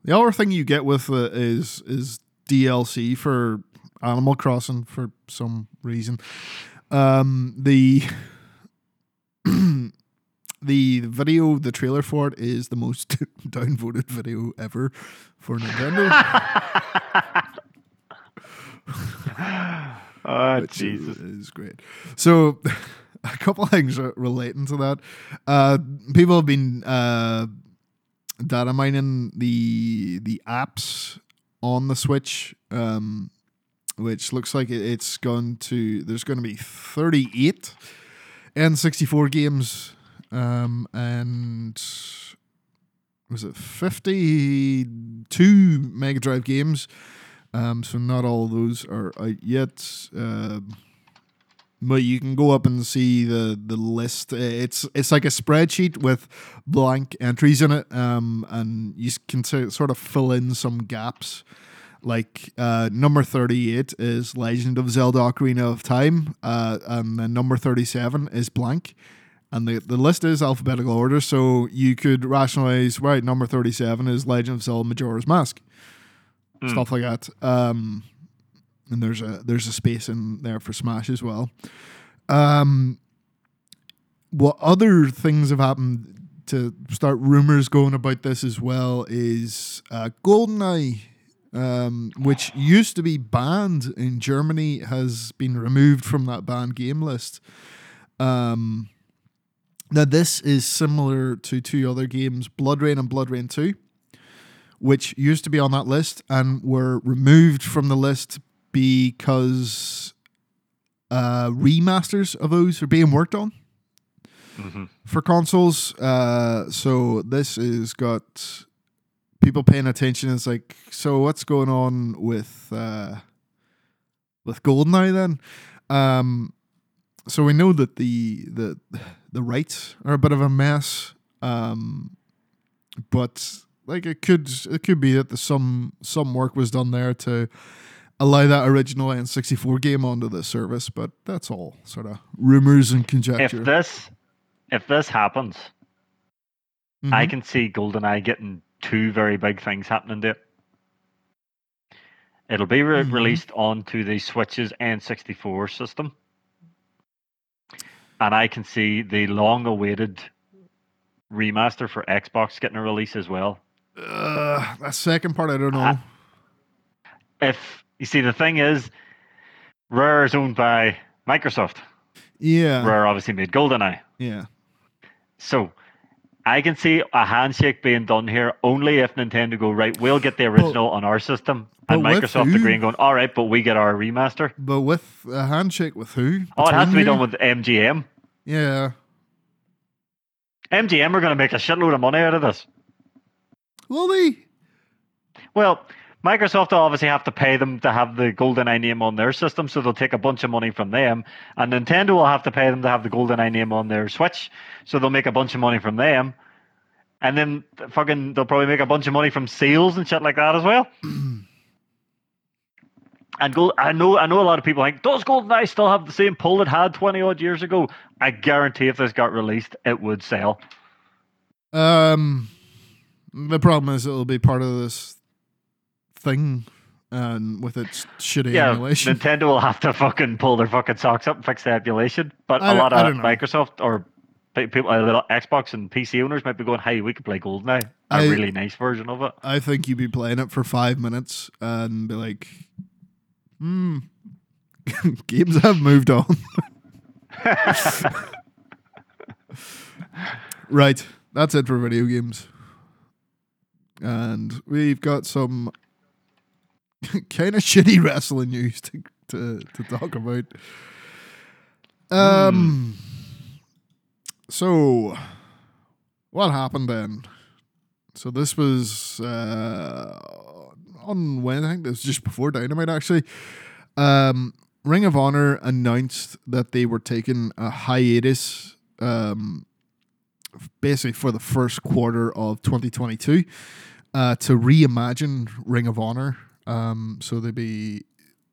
Speaker 1: The other thing you get with it is is DLC for Animal Crossing for some reason. Um, the the video, the trailer for it is the most downvoted video ever for Nintendo.
Speaker 2: oh
Speaker 1: which
Speaker 2: Jesus!
Speaker 1: is, great. So, a couple things relating to that. Uh, people have been uh, data mining the the apps on the Switch, um, which looks like it, it's going to. There's going to be 38 N64 games, um, and was it 52 Mega Drive games? Um, so not all those are out yet. Um, but you can go up and see the the list. It's it's like a spreadsheet with blank entries in it, um, and you can sort of fill in some gaps. Like uh, number thirty eight is Legend of Zelda: Ocarina of Time, uh, and then number thirty seven is blank. And the, the list is alphabetical order, so you could rationalize right. Number thirty seven is Legend of Zelda: Majora's Mask stuff like that. Um, and there's a there's a space in there for Smash as well. Um, what other things have happened to start rumors going about this as well is uh, GoldenEye, um, which used to be banned in Germany, has been removed from that banned game list. Um, now this is similar to two other games, BloodRayne and BloodRayne Two which used to be on that list and were removed from the list because uh, remasters of those are being worked on.
Speaker 2: hmm
Speaker 1: for consoles. Uh, so this has got people paying attention. It's like, so what's going on with uh, with GoldenEye then? Um, so we know that the the the rights are a bit of a mess. Um, but like it could it could be that the some some work was done there to allow that original N64 game onto the service, but that's all sort of rumors and conjecture.
Speaker 2: If this if this happens, I
Speaker 1: Mhm.
Speaker 2: can see GoldenEye getting two very big things happening to it. It'll be re-
Speaker 1: Mhm.
Speaker 2: released onto the Switch's N64 system. And I can see the long awaited remaster for Xbox getting a release as well.
Speaker 1: Uh, that second part, I don't know.
Speaker 2: I- If you see, the thing is, Rare is owned by Microsoft.
Speaker 1: yeah,
Speaker 2: Rare obviously made GoldenEye.
Speaker 1: yeah.
Speaker 2: So I can see a handshake being done here only if Nintendo go right. We'll get the original on our system, and Microsoft
Speaker 1: who?
Speaker 2: agreeing, going, all right, but we get our remaster.
Speaker 1: But with a handshake with who?
Speaker 2: Oh, it has to be
Speaker 1: Between
Speaker 2: done with MGM.
Speaker 1: Yeah.
Speaker 2: MGM are going to make a shitload of money out of this.
Speaker 1: Will they?
Speaker 2: Well, Microsoft will obviously have to pay them to have the GoldenEye name on their system, so they'll take a bunch of money from them. And Nintendo will have to pay them to have the GoldenEye name on their Switch, so they'll make a bunch of money from them. And then fucking they'll probably make a bunch of money from sales and shit like that as well. and Gold, I know I know a lot of people think, does GoldenEye still have the same pull it had twenty odd years ago? I guarantee if this got released, it would sell.
Speaker 1: Um, the problem is it'll be part of this thing, and with its shitty
Speaker 2: Yeah,
Speaker 1: emulation.
Speaker 2: Nintendo will have to fucking pull their fucking socks up and fix the emulation. But
Speaker 1: I
Speaker 2: a lot of. Microsoft or people, uh, little Xbox and PC owners might be going, "Hey, we could play Gold now. a
Speaker 1: I-
Speaker 2: really nice version of it."
Speaker 1: I think you'd be playing it for five minutes and be like, hmm, games have moved on. right. That's it for video games. And we've got some kind of shitty wrestling news to, to, to talk about. Um. So, what happened then? So this was uh, on when I think this was just before Dynamite actually. Um, Ring of Honor announced that they were taking a hiatus, um, basically for the first quarter of 2022, uh, to reimagine Ring of Honor. Um, so they'd be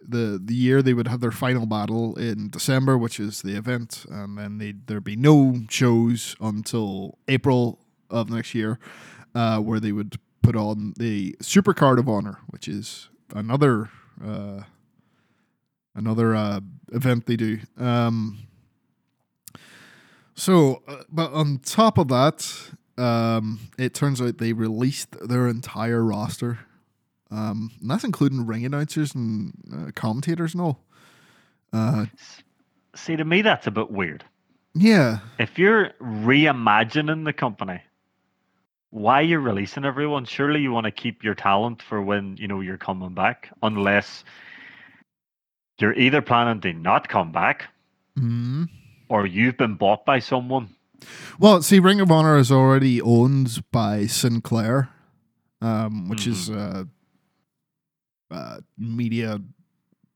Speaker 1: the the year they would have their final battle in December, which is the event, and then they there'd be no shows until April of next year, uh, where they would put on the Super Card of Honor, which is another uh, another uh, event they do. Um, so, uh, but on top of that, um, it turns out they released their entire roster. Um, and that's including ring announcers and uh, commentators and all. Uh,
Speaker 2: See, to me, that's a bit weird.
Speaker 1: yeah,
Speaker 2: If you're reimagining the company, why you're releasing everyone? Surely you want to keep your talent for when you know you're coming back, unless you're either planning to not come back
Speaker 1: hmm
Speaker 2: or you've been bought by someone.
Speaker 1: Well, see, Ring of Honor is already owned by Sinclair, um, which is a, a media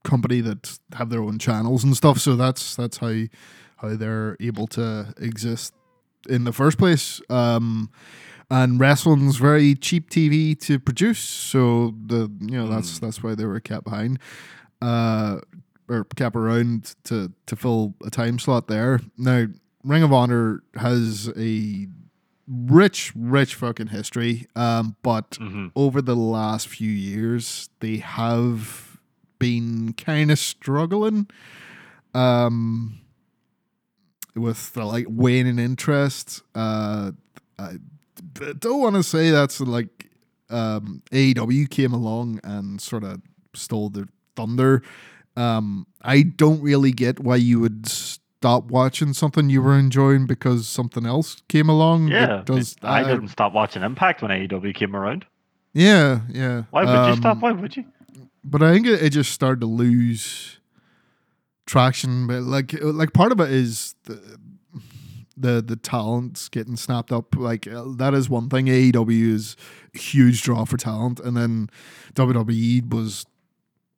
Speaker 1: company that have their own channels and stuff. So that's that's how how they're able to exist in the first place. Um, and wrestling's very cheap TV to produce, so the you know that's that's why they were kept behind. Uh, or kept around to to fill a time slot there. Now, Ring of Honor has a rich, rich fucking history. Um, but
Speaker 2: hmm
Speaker 1: over the last few years, they have been kind of struggling. Um, with the like waning interest. Uh, I don't want to say that's like um AEW came along and sort of stole their thunder. Um, I don't really get why you would stop watching something you were enjoying because something else came along.
Speaker 2: Yeah,
Speaker 1: does
Speaker 2: I didn't stop watching Impact when AEW came around.
Speaker 1: Yeah, yeah.
Speaker 2: Why would you stop?
Speaker 1: Um,
Speaker 2: Why would you?
Speaker 1: But I think it, it just started to lose traction. But like, like part of it is the, the the talent getting snapped up. Like uh, that is one thing. AEW is a huge draw for talent, and then WWE was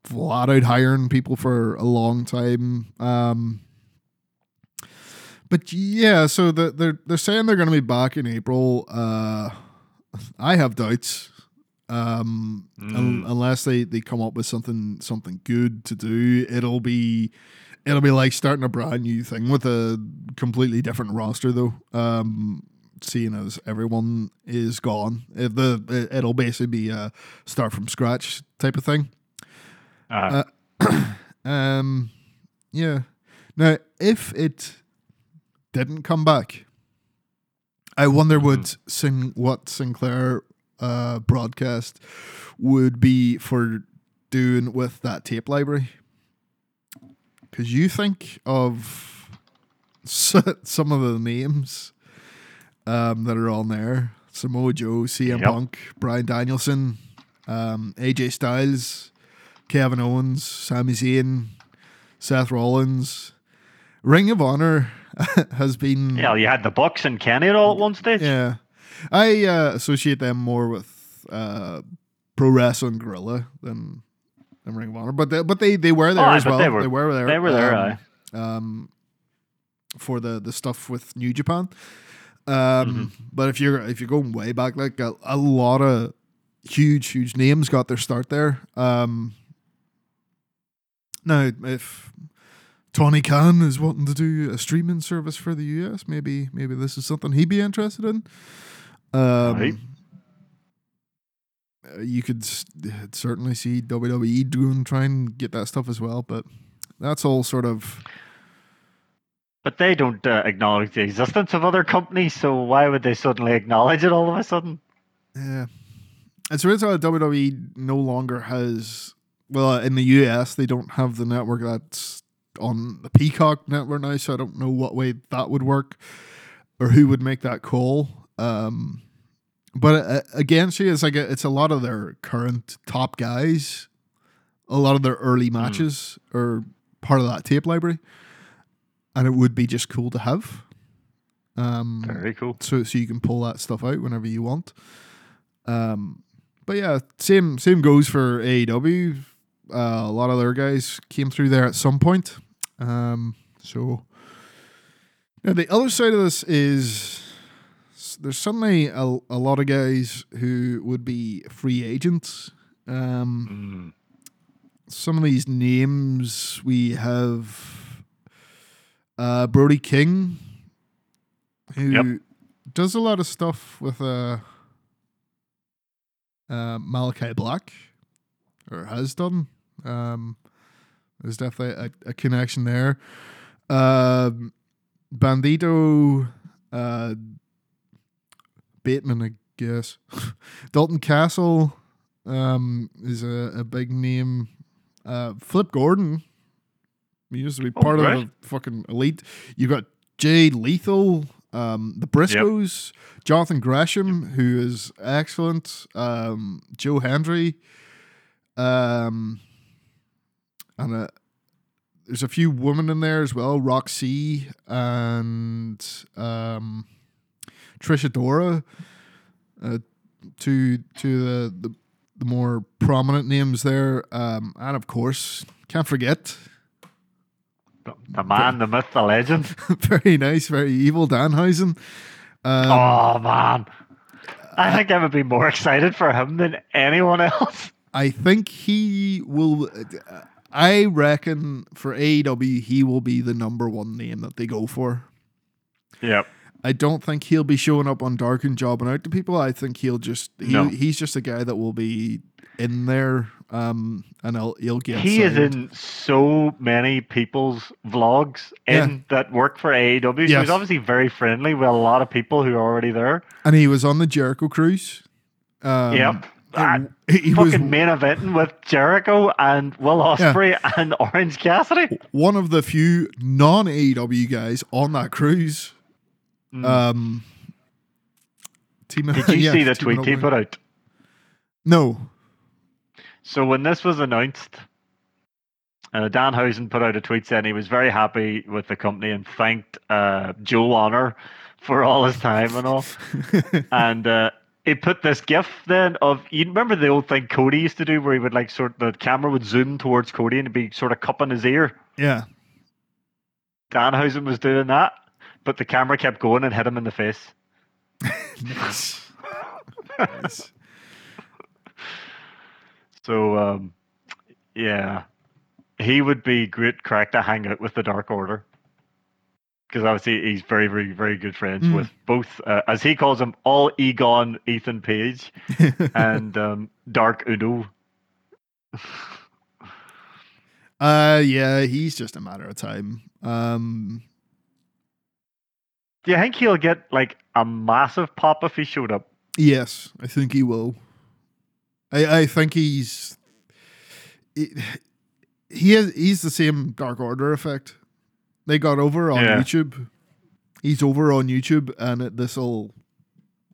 Speaker 1: flat out hiring people for a long time. Um, but yeah, so the, they're they're saying they're going to be back in April. Uh, I have doubts. Um, un- unless they, they come up with something something good to do, it'll be it'll be like starting a brand new thing with a completely different roster, though. Um, seeing as everyone is gone, it, the it, it'll basically be a start from scratch type of thing.
Speaker 2: Uh,
Speaker 1: Um, yeah. Now, if it didn't come back, I wonder would sing what Sinclair uh, broadcast would be for doing with that tape library. Because you think of s- some of the names um, that are on there: Samoa Joe, CM
Speaker 2: Yep.
Speaker 1: Punk, Bryan Danielson, um, AJ Styles, Kevin Owens, Sami Zayn, Seth Rollins. Ring of Honor has been
Speaker 2: yeah, you had the Bucks and Kenny all at one stage.
Speaker 1: yeah. I uh, associate them more with uh, Pro Wrestling Guerrilla than, than Ring of Honor, but they, but they, they were there
Speaker 2: Oh,
Speaker 1: as well.
Speaker 2: they were-
Speaker 1: there.
Speaker 2: They were there.
Speaker 1: um, um, for the the stuff with New Japan. Um,
Speaker 2: Mm-hmm.
Speaker 1: But if you're if you're going way back, like a, a lot of huge huge names got their start there. Um, now, if Tony Khan is wanting to do a streaming service for the US, maybe maybe this is something he'd be interested in. Um,
Speaker 2: Right.
Speaker 1: uh, You could certainly see WWE doing try and get that stuff as well, but that's all sort of
Speaker 2: But they don't uh, acknowledge the existence of other companies, so why would they suddenly acknowledge it all of a sudden?
Speaker 1: Yeah. It's weird how WWE no longer has well in the US they don't have the network that's on the Peacock network now, so I don't know what way that would work or who would make that call. Um but uh, again, she is like a, it's a lot of their current top guys. A lot of their early matches are part of that tape library, and it would be just cool to have. Um,
Speaker 2: Very cool.
Speaker 1: so so you can pull that stuff out whenever you want. Um, but yeah, same same goes for AEW. Uh, a lot of their guys came through there at some point. Um, so now the other side of this is there's suddenly a, a lot of guys who would be free agents. Um,
Speaker 2: Mm.
Speaker 1: some of these names we have uh, Brody King, who
Speaker 2: Yep.
Speaker 1: does a lot of stuff with uh, uh, Malakai Black, or has done. Um, there's definitely a, a connection there. Um, Bandito, uh, Bateman, I guess. Dalton Castle um, is a, a big name. Uh, Flip Gordon, he used to be part
Speaker 2: right.
Speaker 1: of the fucking elite. You got Jay Lethal, um, the Briscoes, Jonathan Gresham, who is excellent. Um, Joe Hendry, um, and uh, there's a few women in there as well. Roxy and um, Trish Adora, uh, two two the, the the more prominent names there, um, and of course can't forget
Speaker 2: The, the man, the myth, the legend.
Speaker 1: very nice, very evil Danhausen. Um,
Speaker 2: oh man, I think I would be more excited for him than anyone else.
Speaker 1: I think he will. I reckon for AEW, he will be the number one name that they go for.
Speaker 2: Yep.
Speaker 1: I don't think he'll be showing up on Dark and jobbing out to people. I think he'll just he,
Speaker 2: No.
Speaker 1: he's just a guy that will be in there, um, and he'll he'll get.
Speaker 2: He is in so many people's vlogs in that work for AEW. So he's obviously very friendly with a lot of people who are already there.
Speaker 1: and he was on the Jericho cruise. Um,
Speaker 2: yep. And
Speaker 1: he, he was
Speaker 2: fucking main eventing with Jericho and Will Ospreay and Orange Cassidy.
Speaker 1: one of the few non AEW guys on that cruise.
Speaker 2: Mm.
Speaker 1: Um, team,
Speaker 2: Did you
Speaker 1: yeah,
Speaker 2: see the tweet he put out?
Speaker 1: No.
Speaker 2: So when this was announced, Uh, Danhausen put out a tweet saying he was very happy with the company and thanked uh, Joe Honor for all his time and all. and uh, he put this gif then of you remember the old thing Cody used to do where he would like sort the camera would zoom towards Cody and it'd be sort of cupping his ear.
Speaker 1: yeah.
Speaker 2: Danhausen was doing that, but the camera kept going and hit him in the face.
Speaker 1: Nice. nice.
Speaker 2: So um, yeah, he would be great crack to hang out with the Dark Order because obviously he's very, very, very good friends
Speaker 1: Mm.
Speaker 2: with both, uh, as he calls them, all Egon, Ethan Page, and um, Dark Udo.
Speaker 1: uh, yeah, he's just a matter of time. Um,
Speaker 2: Do you think he'll get like a massive pop if he showed up?
Speaker 1: yes, I think he will. I I think he's he, he is he's the same Dark Order effect. They got over on
Speaker 2: Yeah.
Speaker 1: YouTube. He's over on YouTube, and this'll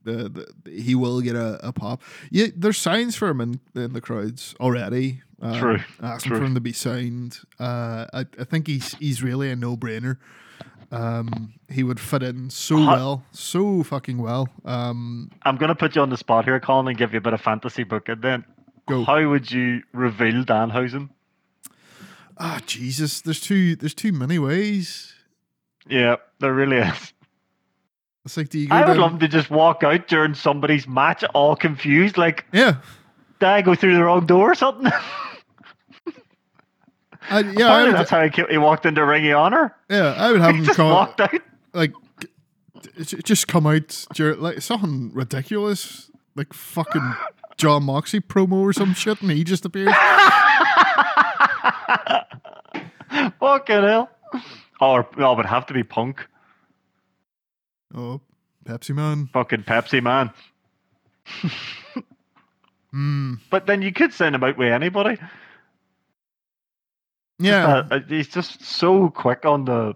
Speaker 1: the, the he will get a, a pop. Yeah, there's signs for him in, in the crowds already. Um,
Speaker 2: True,
Speaker 1: Asking
Speaker 2: true.
Speaker 1: for him to be signed. Uh, I, I think he's he's really a no brainer. Um, he would fit in so
Speaker 2: Hot-
Speaker 1: well, so fucking well. Um,
Speaker 2: I'm going to put you on the spot here, Colin, and give you a bit of fantasy booking then.
Speaker 1: Go.
Speaker 2: How would you reveal Danhausen?
Speaker 1: Ah, Jesus, there's too there's too many ways.
Speaker 2: Yeah, there really is.
Speaker 1: It's like, do you go
Speaker 2: I would
Speaker 1: down-
Speaker 2: love him to just walk out during somebody's match all confused, like,
Speaker 1: Yeah,
Speaker 2: did I go through the wrong door or something?
Speaker 1: I, yeah, I would,
Speaker 2: that's how he, he walked into Ring of Honor.
Speaker 1: yeah, I would have him
Speaker 2: just
Speaker 1: come
Speaker 2: walked out.
Speaker 1: like just come out dur- like something ridiculous, like fucking Jon Moxley promo or some shit, and he just appears.
Speaker 2: Fucking hell. Or, no, it would have to be Punk.
Speaker 1: Oh, Pepsi Man.
Speaker 2: Fucking Pepsi Man.
Speaker 1: Hmm.
Speaker 2: But then you could send him out with anybody.
Speaker 1: Yeah,
Speaker 2: Uh, uh, he's just so quick on the.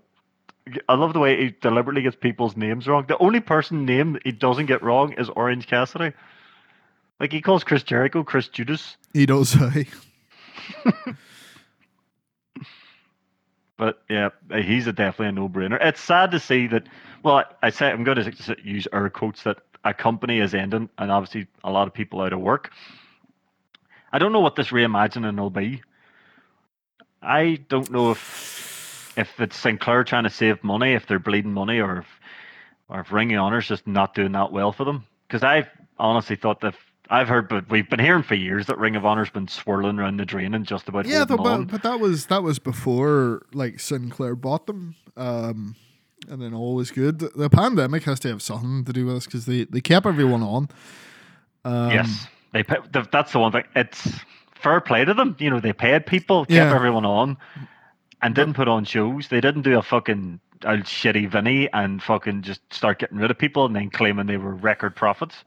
Speaker 2: I love the way he deliberately gets people's names wrong. The only person name he doesn't get wrong is Orange Cassidy. Like he calls Chris Jericho Chris Judas,
Speaker 1: he does say.
Speaker 2: but yeah, he's a definitely a no-brainer. It's sad to see that. Well, I, I say I'm going to use air quotes that a company is ending, and obviously a lot of people out of work. I don't know what this reimagining will be. I don't know if if it's Sinclair trying to save money, if they're bleeding money, or if or if Ring of Honor's just not doing that well for them. Because I've honestly thought that I've heard, but we've been hearing for years that Ring of Honor's been swirling around the drain and just about
Speaker 1: Yeah, though, but, but that was that was before like Sinclair bought them, um, and then all was good. The, pandemic has to have something to do with this because they they kept everyone on. Um,
Speaker 2: yes, they that's the one thing. It's fair play to them. You know, they paid people, kept
Speaker 1: Yeah.
Speaker 2: everyone on, and didn't put on shows. They didn't do a fucking old shitty Vinny and fucking just start getting rid of people and then claiming they were record profits.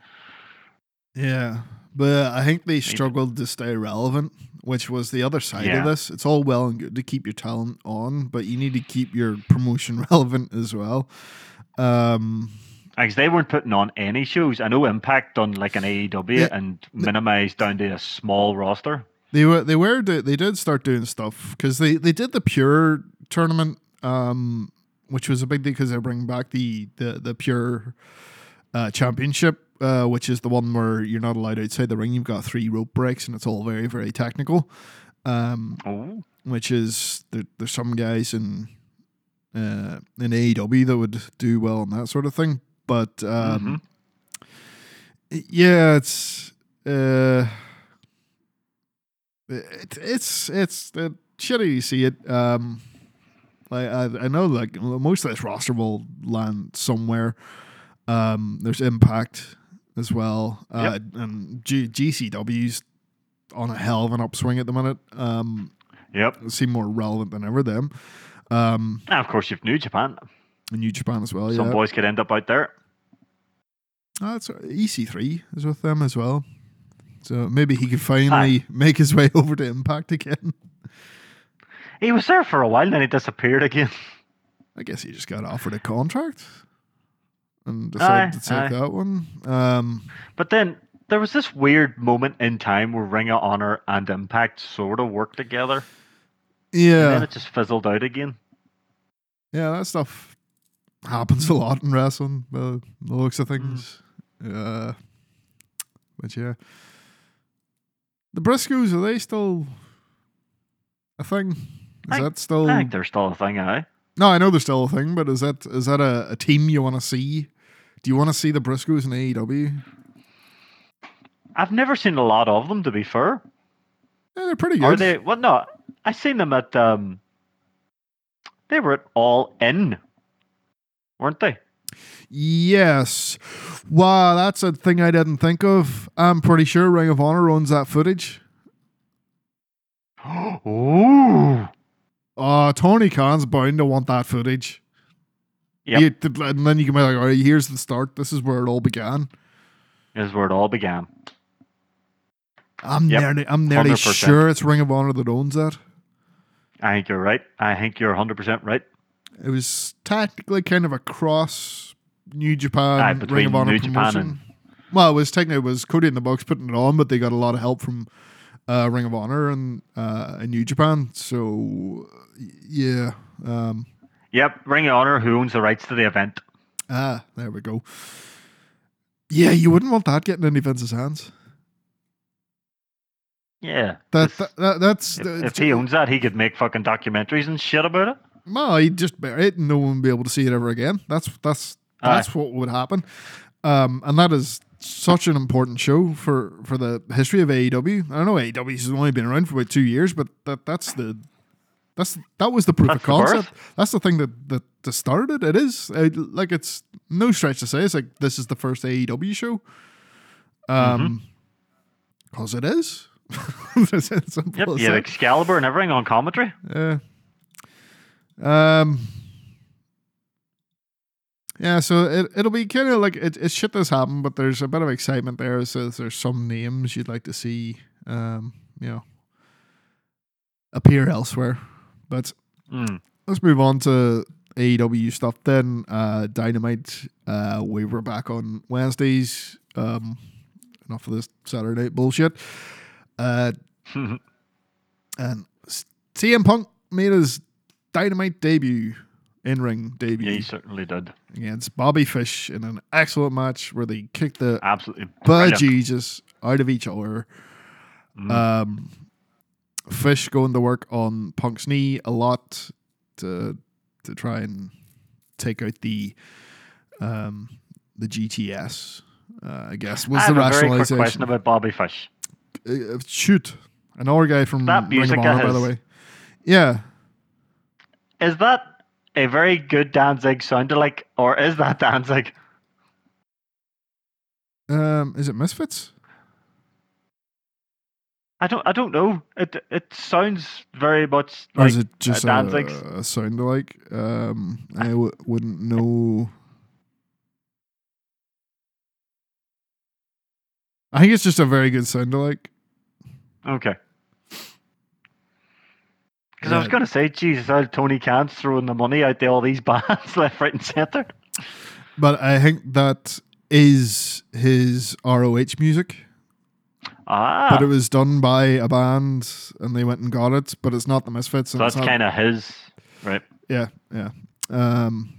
Speaker 1: Yeah, but I think they struggled to stay relevant, which was the other side
Speaker 2: Yeah.
Speaker 1: of this. It's all well and good to keep your talent on, but you need to keep your promotion relevant as well. Um,
Speaker 2: Because they weren't putting on any shows. I know Impact done like an AEW
Speaker 1: Yeah.
Speaker 2: and minimized down to a small roster.
Speaker 1: they were they were do- they did start doing stuff because they they did the pure tournament, um, which was a big deal because they're bringing back the the the pure uh, championship. Uh, which is the one where you're not allowed outside the ring. You've got three rope breaks, and it's all very, very technical. Um,
Speaker 2: Oh,
Speaker 1: which is there, there's some guys in uh, in AEW that would do well on that sort of thing. But um, yeah, it's uh, it, it's it's uh, shitty to see it. Um, like I, I know like most of this roster will land somewhere. Um, there's Impact as well, uh, and G- GCW's on a hell of an upswing at the minute. Um,
Speaker 2: yep.
Speaker 1: seem more relevant than ever. Them, um,
Speaker 2: And of course, you've New Japan.
Speaker 1: New Japan as well.
Speaker 2: Some
Speaker 1: yeah,
Speaker 2: boys could end up out there.
Speaker 1: oh, that's EC3 is with them as well. So maybe he could finally make his way over to Impact again.
Speaker 2: He was there for a while, then he disappeared again.
Speaker 1: I guess he just got offered a contract and decided
Speaker 2: Aye,
Speaker 1: to take
Speaker 2: aye.
Speaker 1: that one. Um,
Speaker 2: But then there was this weird moment in time where Ring of Honor and Impact sort of worked together. Yeah. And then it just fizzled out again.
Speaker 1: yeah, that stuff happens a lot in wrestling. Uh, the looks of things. Uh, but yeah, the Briscoes are they still a thing? Is
Speaker 2: I-
Speaker 1: that still?
Speaker 2: I think they're still a thing, aye.
Speaker 1: No, I know they're still a thing, but is that is that a, a team you want to see? Do you want to see the Briscoes in AEW?
Speaker 2: I've never seen a lot of them, to be fair.
Speaker 1: Yeah, they're pretty good.
Speaker 2: Are they? Well, no, I seen them at. um They were at All In, weren't they?
Speaker 1: Yes. Wow, that's a thing I didn't think of. I'm pretty sure Ring of Honor owns that footage.
Speaker 2: Ooh.
Speaker 1: Uh, Tony Khan's bound to want that footage.
Speaker 2: Yep.
Speaker 1: You- and then you can be like, all right, here's the start. This is where it all began.
Speaker 2: Is where it all began.
Speaker 1: I'm
Speaker 2: Yep.
Speaker 1: nearly, I'm nearly
Speaker 2: 100%.
Speaker 1: sure it's Ring of Honor that owns that.
Speaker 2: I think you're right. I think you're 100% right.
Speaker 1: It was technically kind of a cross New Japan
Speaker 2: Aye,
Speaker 1: Ring of Honor
Speaker 2: New Japan
Speaker 1: promotion. well, it was technically it was Cody in the box putting it on, but they got a lot of help from uh, Ring of Honor and uh, and New Japan. So yeah, um,
Speaker 2: Yep. Ring of Honor, who owns the rights to the event.
Speaker 1: ah, there we go. Yeah, you wouldn't want that getting into Vince's hands.
Speaker 2: Yeah.
Speaker 1: That, that, that that's
Speaker 2: if,
Speaker 1: the-
Speaker 2: if he owns that, he could make fucking documentaries and shit about it.
Speaker 1: Well, he'd just bury it and no one would be able to see it ever again. That's that's
Speaker 2: Aye.
Speaker 1: that's what would happen. Um, and that is such an important show for, for the history of AEW. I don't know AEW has only been around for about two years, but that that's the that's that was the proof
Speaker 2: That's
Speaker 1: of
Speaker 2: birth.
Speaker 1: concept. That's the thing that that, that started it. It is uh, like it's no stretch to say it's like this is the first AEW show. Um, because it is. It's as simple
Speaker 2: Yep. You have. Excalibur and everything on commentary.
Speaker 1: Yeah. Um. Yeah, so it it'll be kind of like it, it's shit that's happened, but there's a bit of excitement there. So there's some names you'd like to see, um, you know, appear elsewhere. But
Speaker 2: Mm.
Speaker 1: let's move on to AEW stuff then. Uh, Dynamite. Uh, we were back on Wednesdays. Um, enough of this Saturday night bullshit. Uh, and CM Punk made his Dynamite debut, in ring debut
Speaker 2: yeah, he certainly did.
Speaker 1: against Bobby Fish in an excellent match where they kicked the
Speaker 2: Absolutely.
Speaker 1: bejesus out of each other.
Speaker 2: Mm.
Speaker 1: Um, Fish going to work on Punk's knee a lot to to try and take out the um, the GTS. Uh, I guess was
Speaker 2: I
Speaker 1: the
Speaker 2: have a very quick
Speaker 1: rationalization.
Speaker 2: question about Bobby Fish.
Speaker 1: Uh, shoot, another guy from
Speaker 2: That
Speaker 1: Ring of Honor, by the way. Yeah,
Speaker 2: Is that a very good Danzig sound alike, or is that Danzig?
Speaker 1: um, is it Misfits?
Speaker 2: I don't. I don't know. It it sounds very much
Speaker 1: Or is it just
Speaker 2: uh,
Speaker 1: a, a sound alike? Um, I w- wouldn't know. I think it's just a very good sound alike.
Speaker 2: Okay. Because I was going to say, Jesus, how Tony Khan's throwing the money out to all these bands left, right, and centre.
Speaker 1: But I think that is his ROH music.
Speaker 2: Ah,
Speaker 1: But it was done by a band and they went and got it, but it's not the Misfits.
Speaker 2: so that's kind of his, right?
Speaker 1: Yeah, yeah. Um,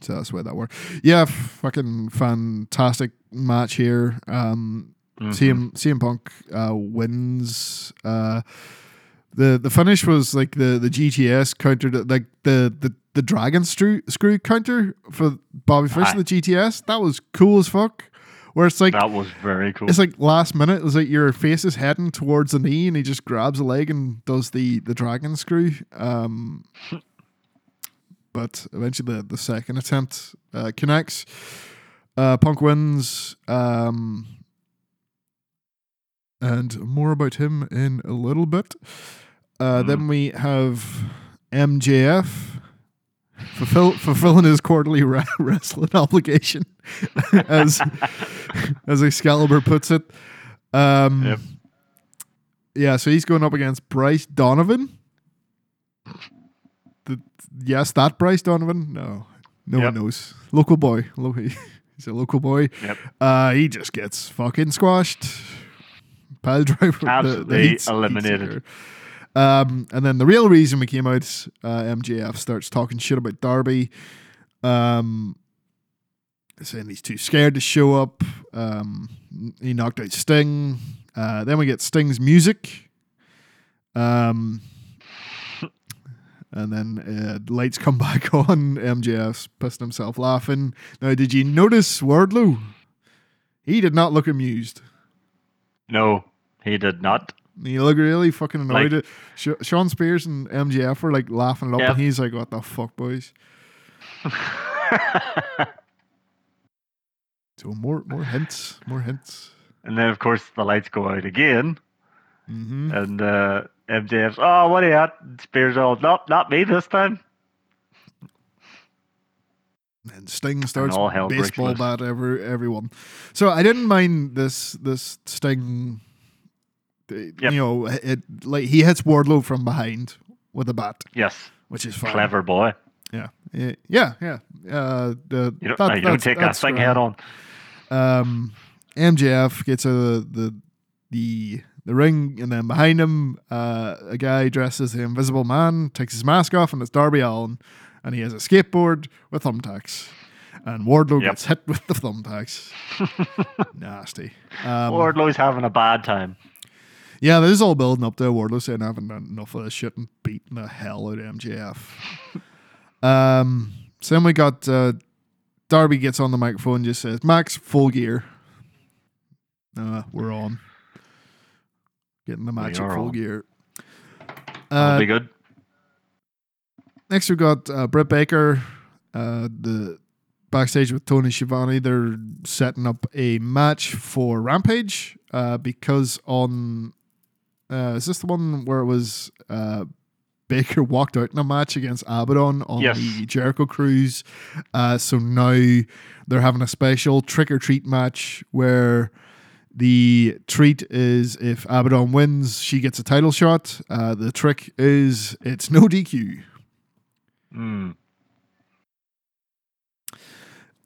Speaker 1: so that's where that worked. Yeah, fucking fantastic match here. Um,
Speaker 2: Mhm.
Speaker 1: CM CM Punk uh, wins. Uh, the the finish was like the the GTS countered it- like the the the dragon screw screw counter for Bobby Fish
Speaker 2: Aye.
Speaker 1: the GTS. That was cool as fuck. Where it's like
Speaker 2: That was very cool.
Speaker 1: it's like last minute. It's like your face is heading towards the knee, and he just grabs a leg and does the the dragon screw. Um, but eventually, the, the second attempt uh, connects. Uh, Punk wins. Um, and more about him in a little bit. Uh,
Speaker 2: Mm.
Speaker 1: Then we have MJF fulfill, fulfilling his quarterly ra- wrestling obligation, as as Excalibur puts it. Um,
Speaker 2: Yep.
Speaker 1: Yeah, so he's going up against Bryce Donovan. The, yes, that Bryce Donovan. No, no
Speaker 2: Yep.
Speaker 1: one knows. Local boy. He's a local boy.
Speaker 2: Yep.
Speaker 1: Uh, he just gets fucking squashed. Pile driver. the- the
Speaker 2: Absolutely
Speaker 1: heat- heat
Speaker 2: eliminated.
Speaker 1: Um, and then the real reason we came out, uh, MJF starts talking shit about Darby, um, saying he's too scared to show up. Um, he knocked out Sting. Uh, then we get Sting's music. Um, and then uh, lights come back on. MJF's pissing himself laughing. Now, did you notice Wardlow? He did not look amused.
Speaker 2: No, he did not.
Speaker 1: He looked really fucking annoyed.
Speaker 2: Like-
Speaker 1: Sh- Shawn Spears and MJF were like laughing it up, and he's like, "What the fuck, boys?" So more, more hints, more hints.
Speaker 2: and then, of course, the lights go out again.
Speaker 1: hmm
Speaker 2: And uh, MJF's, oh, what are you at? Spears all, nope, not me this time.
Speaker 1: And Sting starts
Speaker 2: all hell breaks
Speaker 1: baseball bat every everyone. So I didn't mind this this Sting.
Speaker 2: Yep.
Speaker 1: You know, it like he hits Wardlow from behind with a bat,
Speaker 2: Yes,
Speaker 1: which is fine.
Speaker 2: clever boy.
Speaker 1: Yeah, yeah, yeah. Uh, the,
Speaker 2: You don't,
Speaker 1: that-
Speaker 2: no, you don't take that thing
Speaker 1: grand.
Speaker 2: head on.
Speaker 1: Um, MJF gets out of the the the ring, and then behind him, uh, a guy dressed as the Invisible Man takes his mask off, and it's Darby Allin, and he has a skateboard with thumbtacks, and Wardlow
Speaker 2: Yep.
Speaker 1: gets hit with the thumbtacks. Nasty. Um,
Speaker 2: Wardlow's having a bad time.
Speaker 1: Yeah, this is all building up to Wardlow saying I haven't done enough of this shit and beating the hell out of MJF. um, so then we got uh, Darby gets on the microphone and just says, Max, full gear. Uh, we're on. Getting the match at full
Speaker 2: on.
Speaker 1: gear.
Speaker 2: That'll
Speaker 1: Uh,
Speaker 2: be good.
Speaker 1: next we've got uh, Britt Baker, uh, the backstage with Tony Schiavone. They're setting up a match for Rampage uh, because on uh, is this the one where it was uh, Baker walked out in a match against Abaddon on
Speaker 2: Yes.
Speaker 1: the Jericho Cruise? Uh, so now they're having a special trick or treat match where. The treat is if Abaddon wins, she gets a title shot. Uh, the trick is it's no DQ.
Speaker 2: Mm.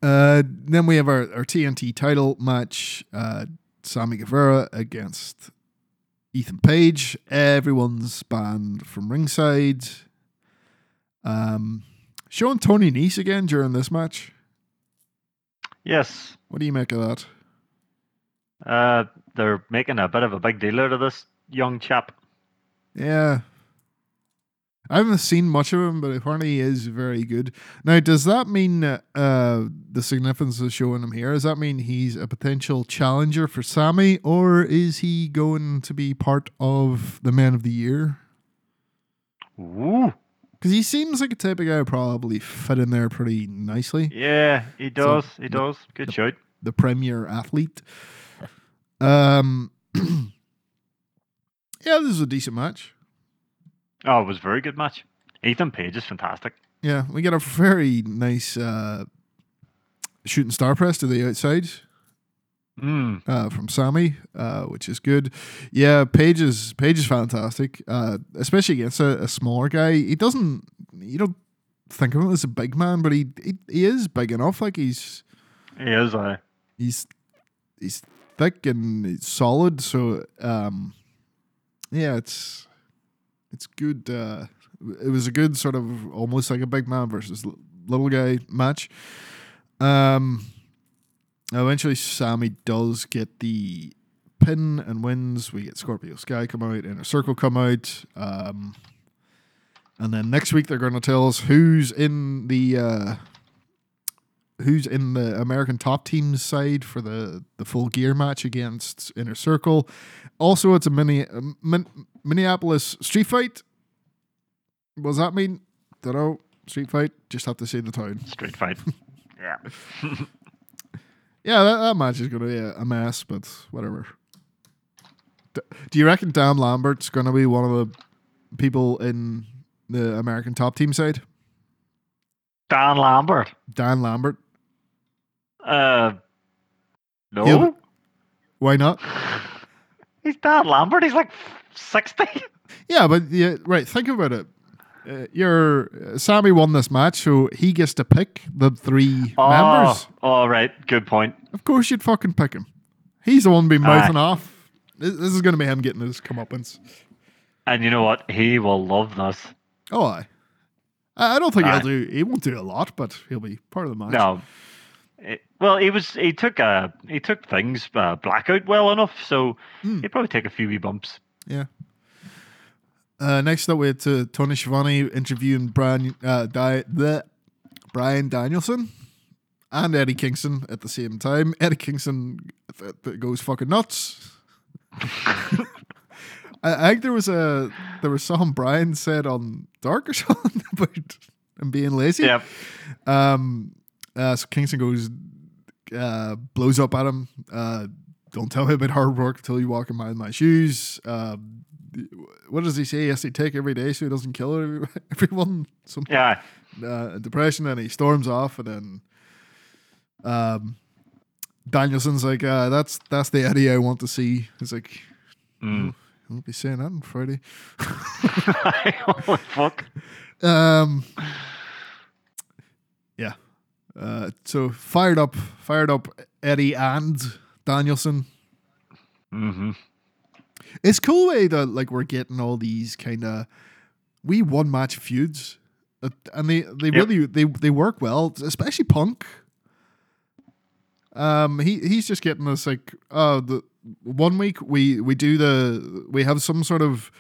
Speaker 1: Uh, then we have our, our TNT title match. Uh, Sammy Guevara against Ethan Page. Everyone's banned from ringside. Um, showing Tony Nese again during this match.
Speaker 2: Yes,
Speaker 1: What do you make of that?
Speaker 2: uh, they're making a bit of a big deal out of this young chap.
Speaker 1: Yeah. I haven't seen much of him, but apparently he is very good. Now, does that mean uh, the significance of showing him here? Does that mean he's a potential challenger for Sammy, or is he going to be part of the Man of the Year?
Speaker 2: Ooh,
Speaker 1: Because he seems like a type of guy who probably fit in there pretty nicely.
Speaker 2: yeah, he does. he does. Good shout.
Speaker 1: The premier athlete. Um, yeah, this is a decent match.
Speaker 2: Oh, it was a very good match. Ethan Page is fantastic.
Speaker 1: Yeah, we get a very nice uh, shooting star press to the outside
Speaker 2: Mm.
Speaker 1: uh, from Sammy, uh, which is good. Yeah, Page is Page is fantastic, uh, especially against a, a smaller guy. He doesn't, you don't think of him as a big man, but he he, he is big enough. Like he's
Speaker 2: He is. Uh,
Speaker 1: he's he's thick and he's solid. So um, yeah, it's it's good. Uh, it was a good sort of almost like a big man versus little guy match. Um, eventually, Sammy does get the pin and wins. We get Scorpio Sky come out, Inner Circle come out. Um, and then next week they're going to tell us who's in the uh, who's in the American top teams side for the the full gear match against Inner Circle. Also, it's a mini a Min, Minneapolis street fight. What does that mean? Don't know. Street fight. Just have to say the town.
Speaker 2: street fight. yeah.
Speaker 1: Yeah, that, that match is going to be a, a mess, but whatever. D- do you reckon Dan Lambert's going to be one of the people in the American top team side?
Speaker 2: Dan Lambert.
Speaker 1: Dan Lambert.
Speaker 2: Uh, no.
Speaker 1: He'll- Why not?
Speaker 2: He's Dan Lambert. He's like 60.
Speaker 1: Yeah, but yeah, right. Think about it. Uh, your uh, Sammy won this match, so he gets to pick the three
Speaker 2: Oh,
Speaker 1: members.
Speaker 2: Oh, all right. Good point.
Speaker 1: Of course, you'd fucking pick him. He's the one being
Speaker 2: Aye.
Speaker 1: mouthing off. This, this is going to be him getting his comeuppance.
Speaker 2: And you know what? He will love this.
Speaker 1: Oh, I. I I don't think
Speaker 2: Aye.
Speaker 1: he'll do. He won't do a lot, but he'll be part of the match.
Speaker 2: No. It- well, he was he took uh he took things uh, blackout well enough, so
Speaker 1: Hmm.
Speaker 2: he'd probably take a few wee bumps.
Speaker 1: Yeah. Uh, next up, we had to Tony Schiavone interviewing Brian uh, Di- the Bryan Danielson and Eddie Kingston at the same time. Eddie Kingston th- th- goes fucking nuts. I, I think there was a there was something Bryan said on Dark or something about him being lazy.
Speaker 2: Yep.
Speaker 1: Um, uh, so Kingston goes, uh, blows up at him. Uh, don't tell him about hard work until you walk in my, my shoes. Um, what does he say? Yes, he has to take every day so he doesn't kill every- everyone. Some
Speaker 2: Yeah.
Speaker 1: uh, depression, and he storms off, and then um, Danielson's like, uh, "That's that's the Eddie I want to see." He's like,
Speaker 2: Mm.
Speaker 1: "I won't be saying that on Friday."
Speaker 2: Holy fuck.
Speaker 1: Um, yeah. Uh, so fired up, fired up Eddie and Danielson.
Speaker 2: hmm
Speaker 1: It's cool way that like we're getting all these kind of we one match feuds, Uh, and they they
Speaker 2: Yep.
Speaker 1: really they they work well, especially Punk. Um, he he's just getting this like uh the one week we we do the we have some sort of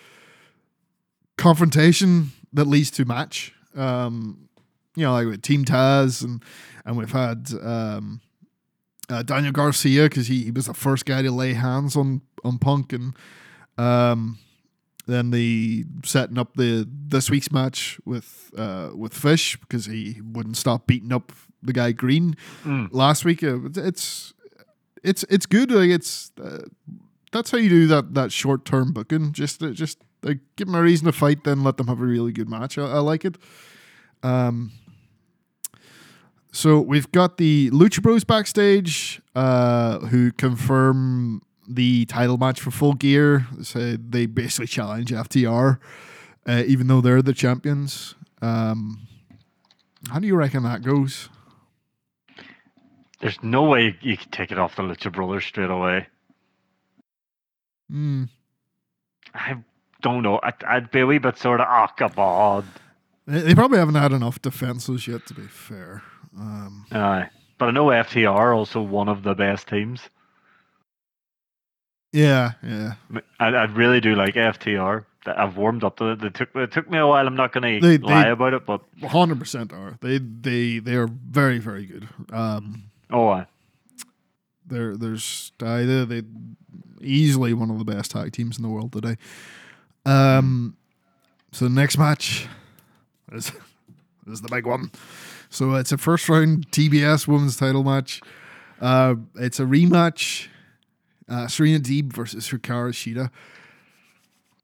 Speaker 1: confrontation that leads to match. Um, you know, like with Team Taz and and we've had um uh, Daniel Garcia because he, he was the first guy to lay hands on on Punk and um then the setting up the this week's match with uh with Fish because he wouldn't stop beating up the guy Green
Speaker 2: Mm.
Speaker 1: last week. Uh, it's it's it's good. Like it's uh, that's how you do that that short term booking. Just uh, just like give them a reason to fight, then let them have a really good match. I, I like it. Um. So we've got the Lucha Bros backstage, uh, who confirm the title match for Full Gear. So they basically challenge FTR, uh, even though they're the champions. Um, how do you reckon that goes?
Speaker 2: There's no way you could take it off the Lucha Brothers straight away.
Speaker 1: Hmm.
Speaker 2: I don't know. I'd, I'd be a wee bit sort of, oh, come on.
Speaker 1: They, they probably haven't had enough defenses yet, to be fair. Um,
Speaker 2: Aye. But I know FTR are also one of the best teams.
Speaker 1: yeah, yeah.
Speaker 2: I, I really do like FTR. I've warmed up to it. It took, it took me a while. I'm not going to lie about it, but
Speaker 1: hundred percent are they? They they are very very good. Um,
Speaker 2: oh, aye.
Speaker 1: they're there's uh, they they easily one of the best tag teams in the world today. Um, so the next match is is the big one. So it's a first round TBS women's title match. Uh, it's a rematch. Uh, Serena Deeb versus Hikaru Shida.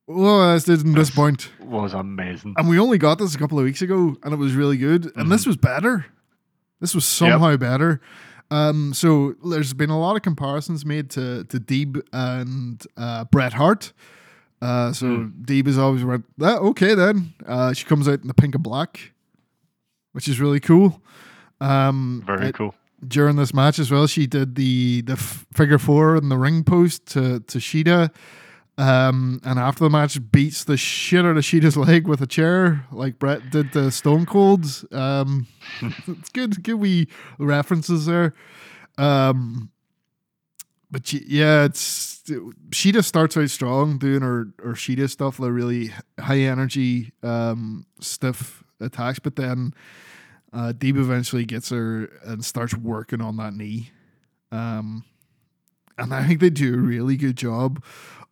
Speaker 1: Well, this didn't disappoint.
Speaker 2: was amazing.
Speaker 1: And we only got this a couple of weeks ago, and it was really good. And this was better. This was somehow better. Um, so there's been a lot of comparisons made to to Deeb and uh, Bret Hart. Uh, so Deeb has always went, ah, okay then. Uh, she comes out in the pink and black, which is really cool. Um,
Speaker 2: Very
Speaker 1: it-
Speaker 2: cool.
Speaker 1: during this match as well. She did the the figure four in the ring post to to Shida, um, and after the match beats the shit out of Shida's leg with a chair, like Bret did to Stone Cold. Um, it's good, good wee references there. Um, but she, yeah, it's Shida starts out strong doing her her Shida stuff, the really high energy, um, stiff attacks, but then uh, Deeb eventually gets her and starts working on that knee. Um, and I think they do a really good job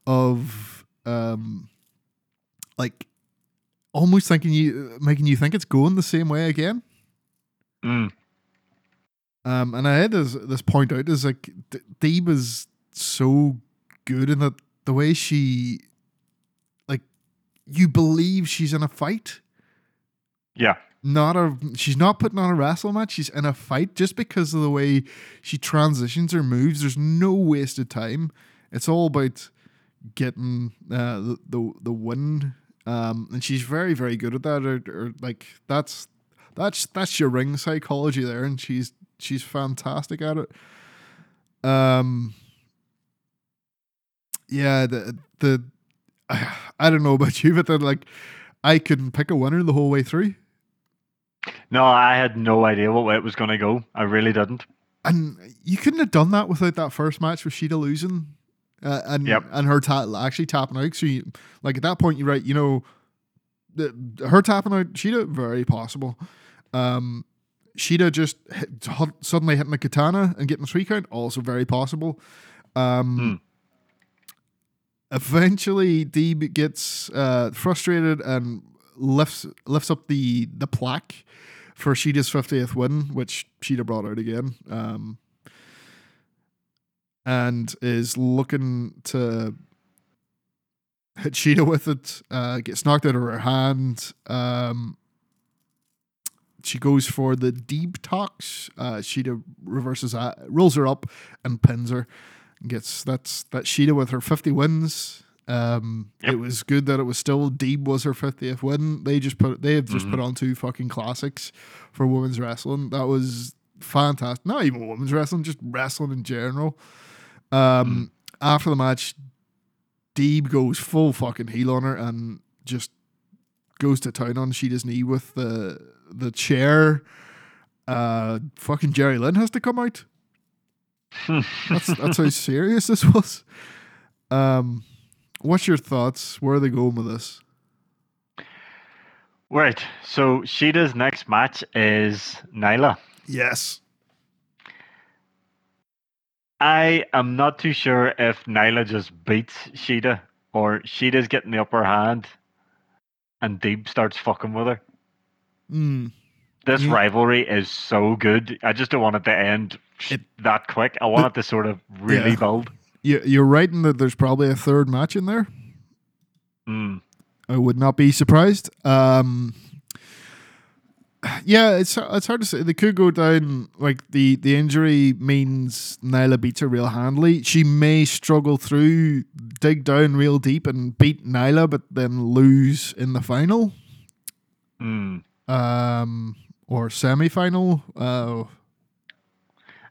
Speaker 1: of um, like almost thinking you making you think it's going the same way again.
Speaker 2: Mm.
Speaker 1: Um, and I had this this point out is like Deeb is so good in that the way she like you believe she's in a fight
Speaker 2: Yeah.
Speaker 1: Not a she's not putting on a wrestle match. She's in a fight just because of the way she transitions her moves. There's no wasted time. It's all about getting uh, the, the the win. Um and she's very very good at that. Or, or like that's that's that's your ring psychology there. And she's she's fantastic at it. Um yeah the the I, I don't know about you, but then like I couldn't pick a winner the whole way through.
Speaker 2: No, I had no idea what way it was going to go. I really didn't.
Speaker 1: And you couldn't have done that without that first match with Shida losing, uh, and
Speaker 2: Yep.
Speaker 1: and her ta- actually tapping out. So you like at that point, you're right. You know, the, her tapping out, Shida very possible. Um, Shida just hit, suddenly hitting the katana and getting a three count, also very possible. Um, Eventually, Deeb gets uh, frustrated and lifts lifts up the the plaque for Shida's 50th win, which Shida brought out again. Um, and is looking to hit Shida with it, uh, gets knocked out of her hand. Um, she goes for the deep tox. Uh, Shida reverses, that, rolls her up, and pins her. Gets that's that Shida with her 50 wins. Um,
Speaker 2: Yep.
Speaker 1: It was good that it was still Deeb was her 50th win. They just put they have just put on two fucking classics for women's wrestling. That was fantastic. Not even women's wrestling, just wrestling in general. Um, After the match, Deeb goes full fucking heel on her and just goes to town on Shida's knee with the the chair. Uh, fucking Jerry Lynn has to come out. That's that's how serious this was. Um, what's your thoughts? Where are they going with this?
Speaker 2: Right. So Shida's next match is Nyla.
Speaker 1: Yes.
Speaker 2: I am not too sure if Nyla just beats Shida or Shida's getting the upper hand and Deeb starts fucking with her.
Speaker 1: Mm.
Speaker 2: This
Speaker 1: Yeah.
Speaker 2: rivalry is so good. I just don't want it to end
Speaker 1: It-
Speaker 2: that quick. I want it to sort of really
Speaker 1: Yeah.
Speaker 2: build.
Speaker 1: You, you're right in that there's probably a third match in there.
Speaker 2: Mm.
Speaker 1: I would not be surprised. Um, yeah, it's it's hard to say. They could go down like the the injury means Nyla beats her real handily. She may struggle through, dig down real deep, and beat Nyla, but then lose in the final,
Speaker 2: Mm.
Speaker 1: um, or semi final. Uh,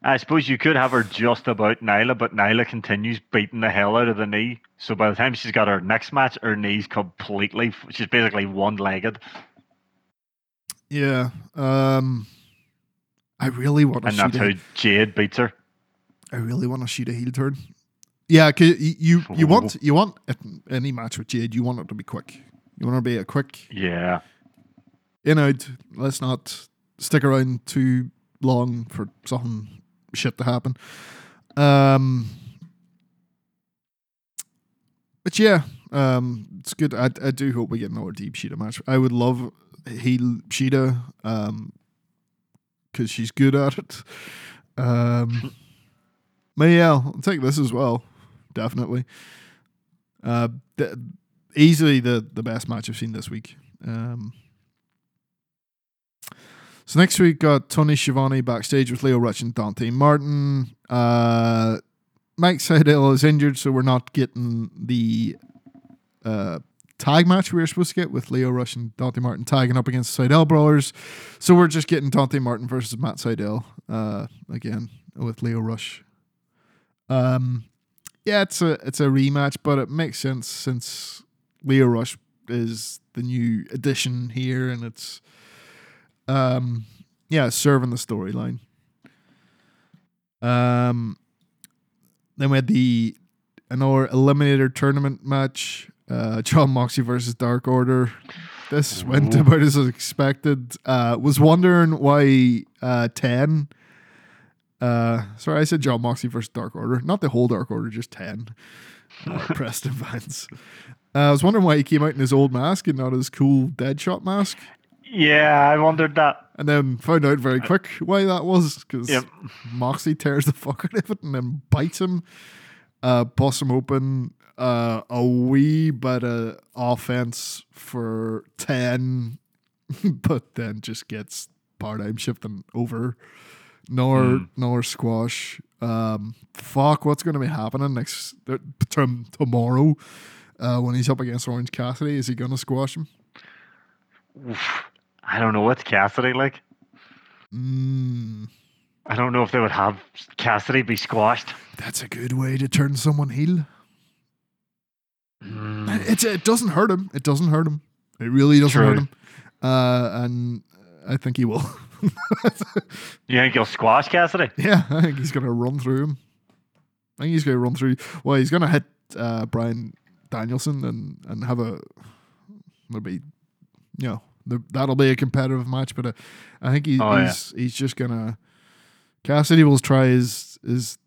Speaker 2: I suppose you could have her just about Nyla, but Nyla continues beating the hell out of the knee. So by the time she's got her next match, her knee's completely, she's basically one legged.
Speaker 1: yeah. Um, I really want to
Speaker 2: And that's
Speaker 1: a-
Speaker 2: how Jade beats her.
Speaker 1: I really want to shoot a heel turn. Yeah, 'cause you you, you want you want any match with Jade, you want it to be quick. You want it to be a quick
Speaker 2: Yeah.
Speaker 1: in out. Let's not stick around too long for something shit to happen. Um, but yeah, um, it's good. I, I do hope we get another Deeb Shida match. I would love heel Shida, um, because she's good at it. Um, yeah, I'll take this as well. Definitely. Uh, th- easily the the best match I've seen this week. Um, so next we got Tony Schiavone backstage with Lio Rush and Dante Martin. Uh, Mike Sydal is injured, so we're not getting the uh, tag match we were supposed to get with Lio Rush and Dante Martin tagging up against Sydal Brawlers. So we're just getting Dante Martin versus Matt Sydal uh, again with Lio Rush. Um, yeah, it's a it's a rematch, but it makes sense since Lio Rush is the new addition here, and it's um yeah serving the storyline. Um, then we had the another eliminator tournament match. Uh, Jon Moxley versus Dark Order. This went about as expected. Uh, was wondering why uh, ten. Uh, sorry, I said Jon Moxley versus Dark Order, not the whole Dark Order, just ten. Uh, Preston Vance. Uh, I was wondering why he came out in his old mask and not his cool Deadshot mask,
Speaker 2: Yeah, I wondered that.
Speaker 1: and then found out very quick why that was because
Speaker 2: Yep.
Speaker 1: Moxley tears the fuck out of it and then bites him, uh, busts him open. Uh, a wee bit of offense for ten, but then just gets paradigm shifting over. Nor
Speaker 2: Mm.
Speaker 1: nor squash. Um, fuck, what's going to be happening next uh, tom- tomorrow? Uh, when he's up against Orange Cassidy, is he going to squash him?
Speaker 2: Oof. I don't know what's Cassidy like.
Speaker 1: Mm,
Speaker 2: I don't know if they would have Cassidy be squashed.
Speaker 1: that's a good way to turn someone heel.
Speaker 2: Mm.
Speaker 1: It's it doesn't hurt him. It doesn't hurt him. It really doesn't
Speaker 2: True.
Speaker 1: hurt him. Uh, and I think he will.
Speaker 2: You think you'll squash Cassidy?
Speaker 1: yeah, I think he's gonna run through him. I think he's gonna run through. Well, he's gonna hit uh, Bryan Danielson and and have a. It'll be, you know, the, that'll be a competitive match. But uh, I think he,
Speaker 2: Oh, yeah.
Speaker 1: he's he's just gonna. Cassidy will try his his,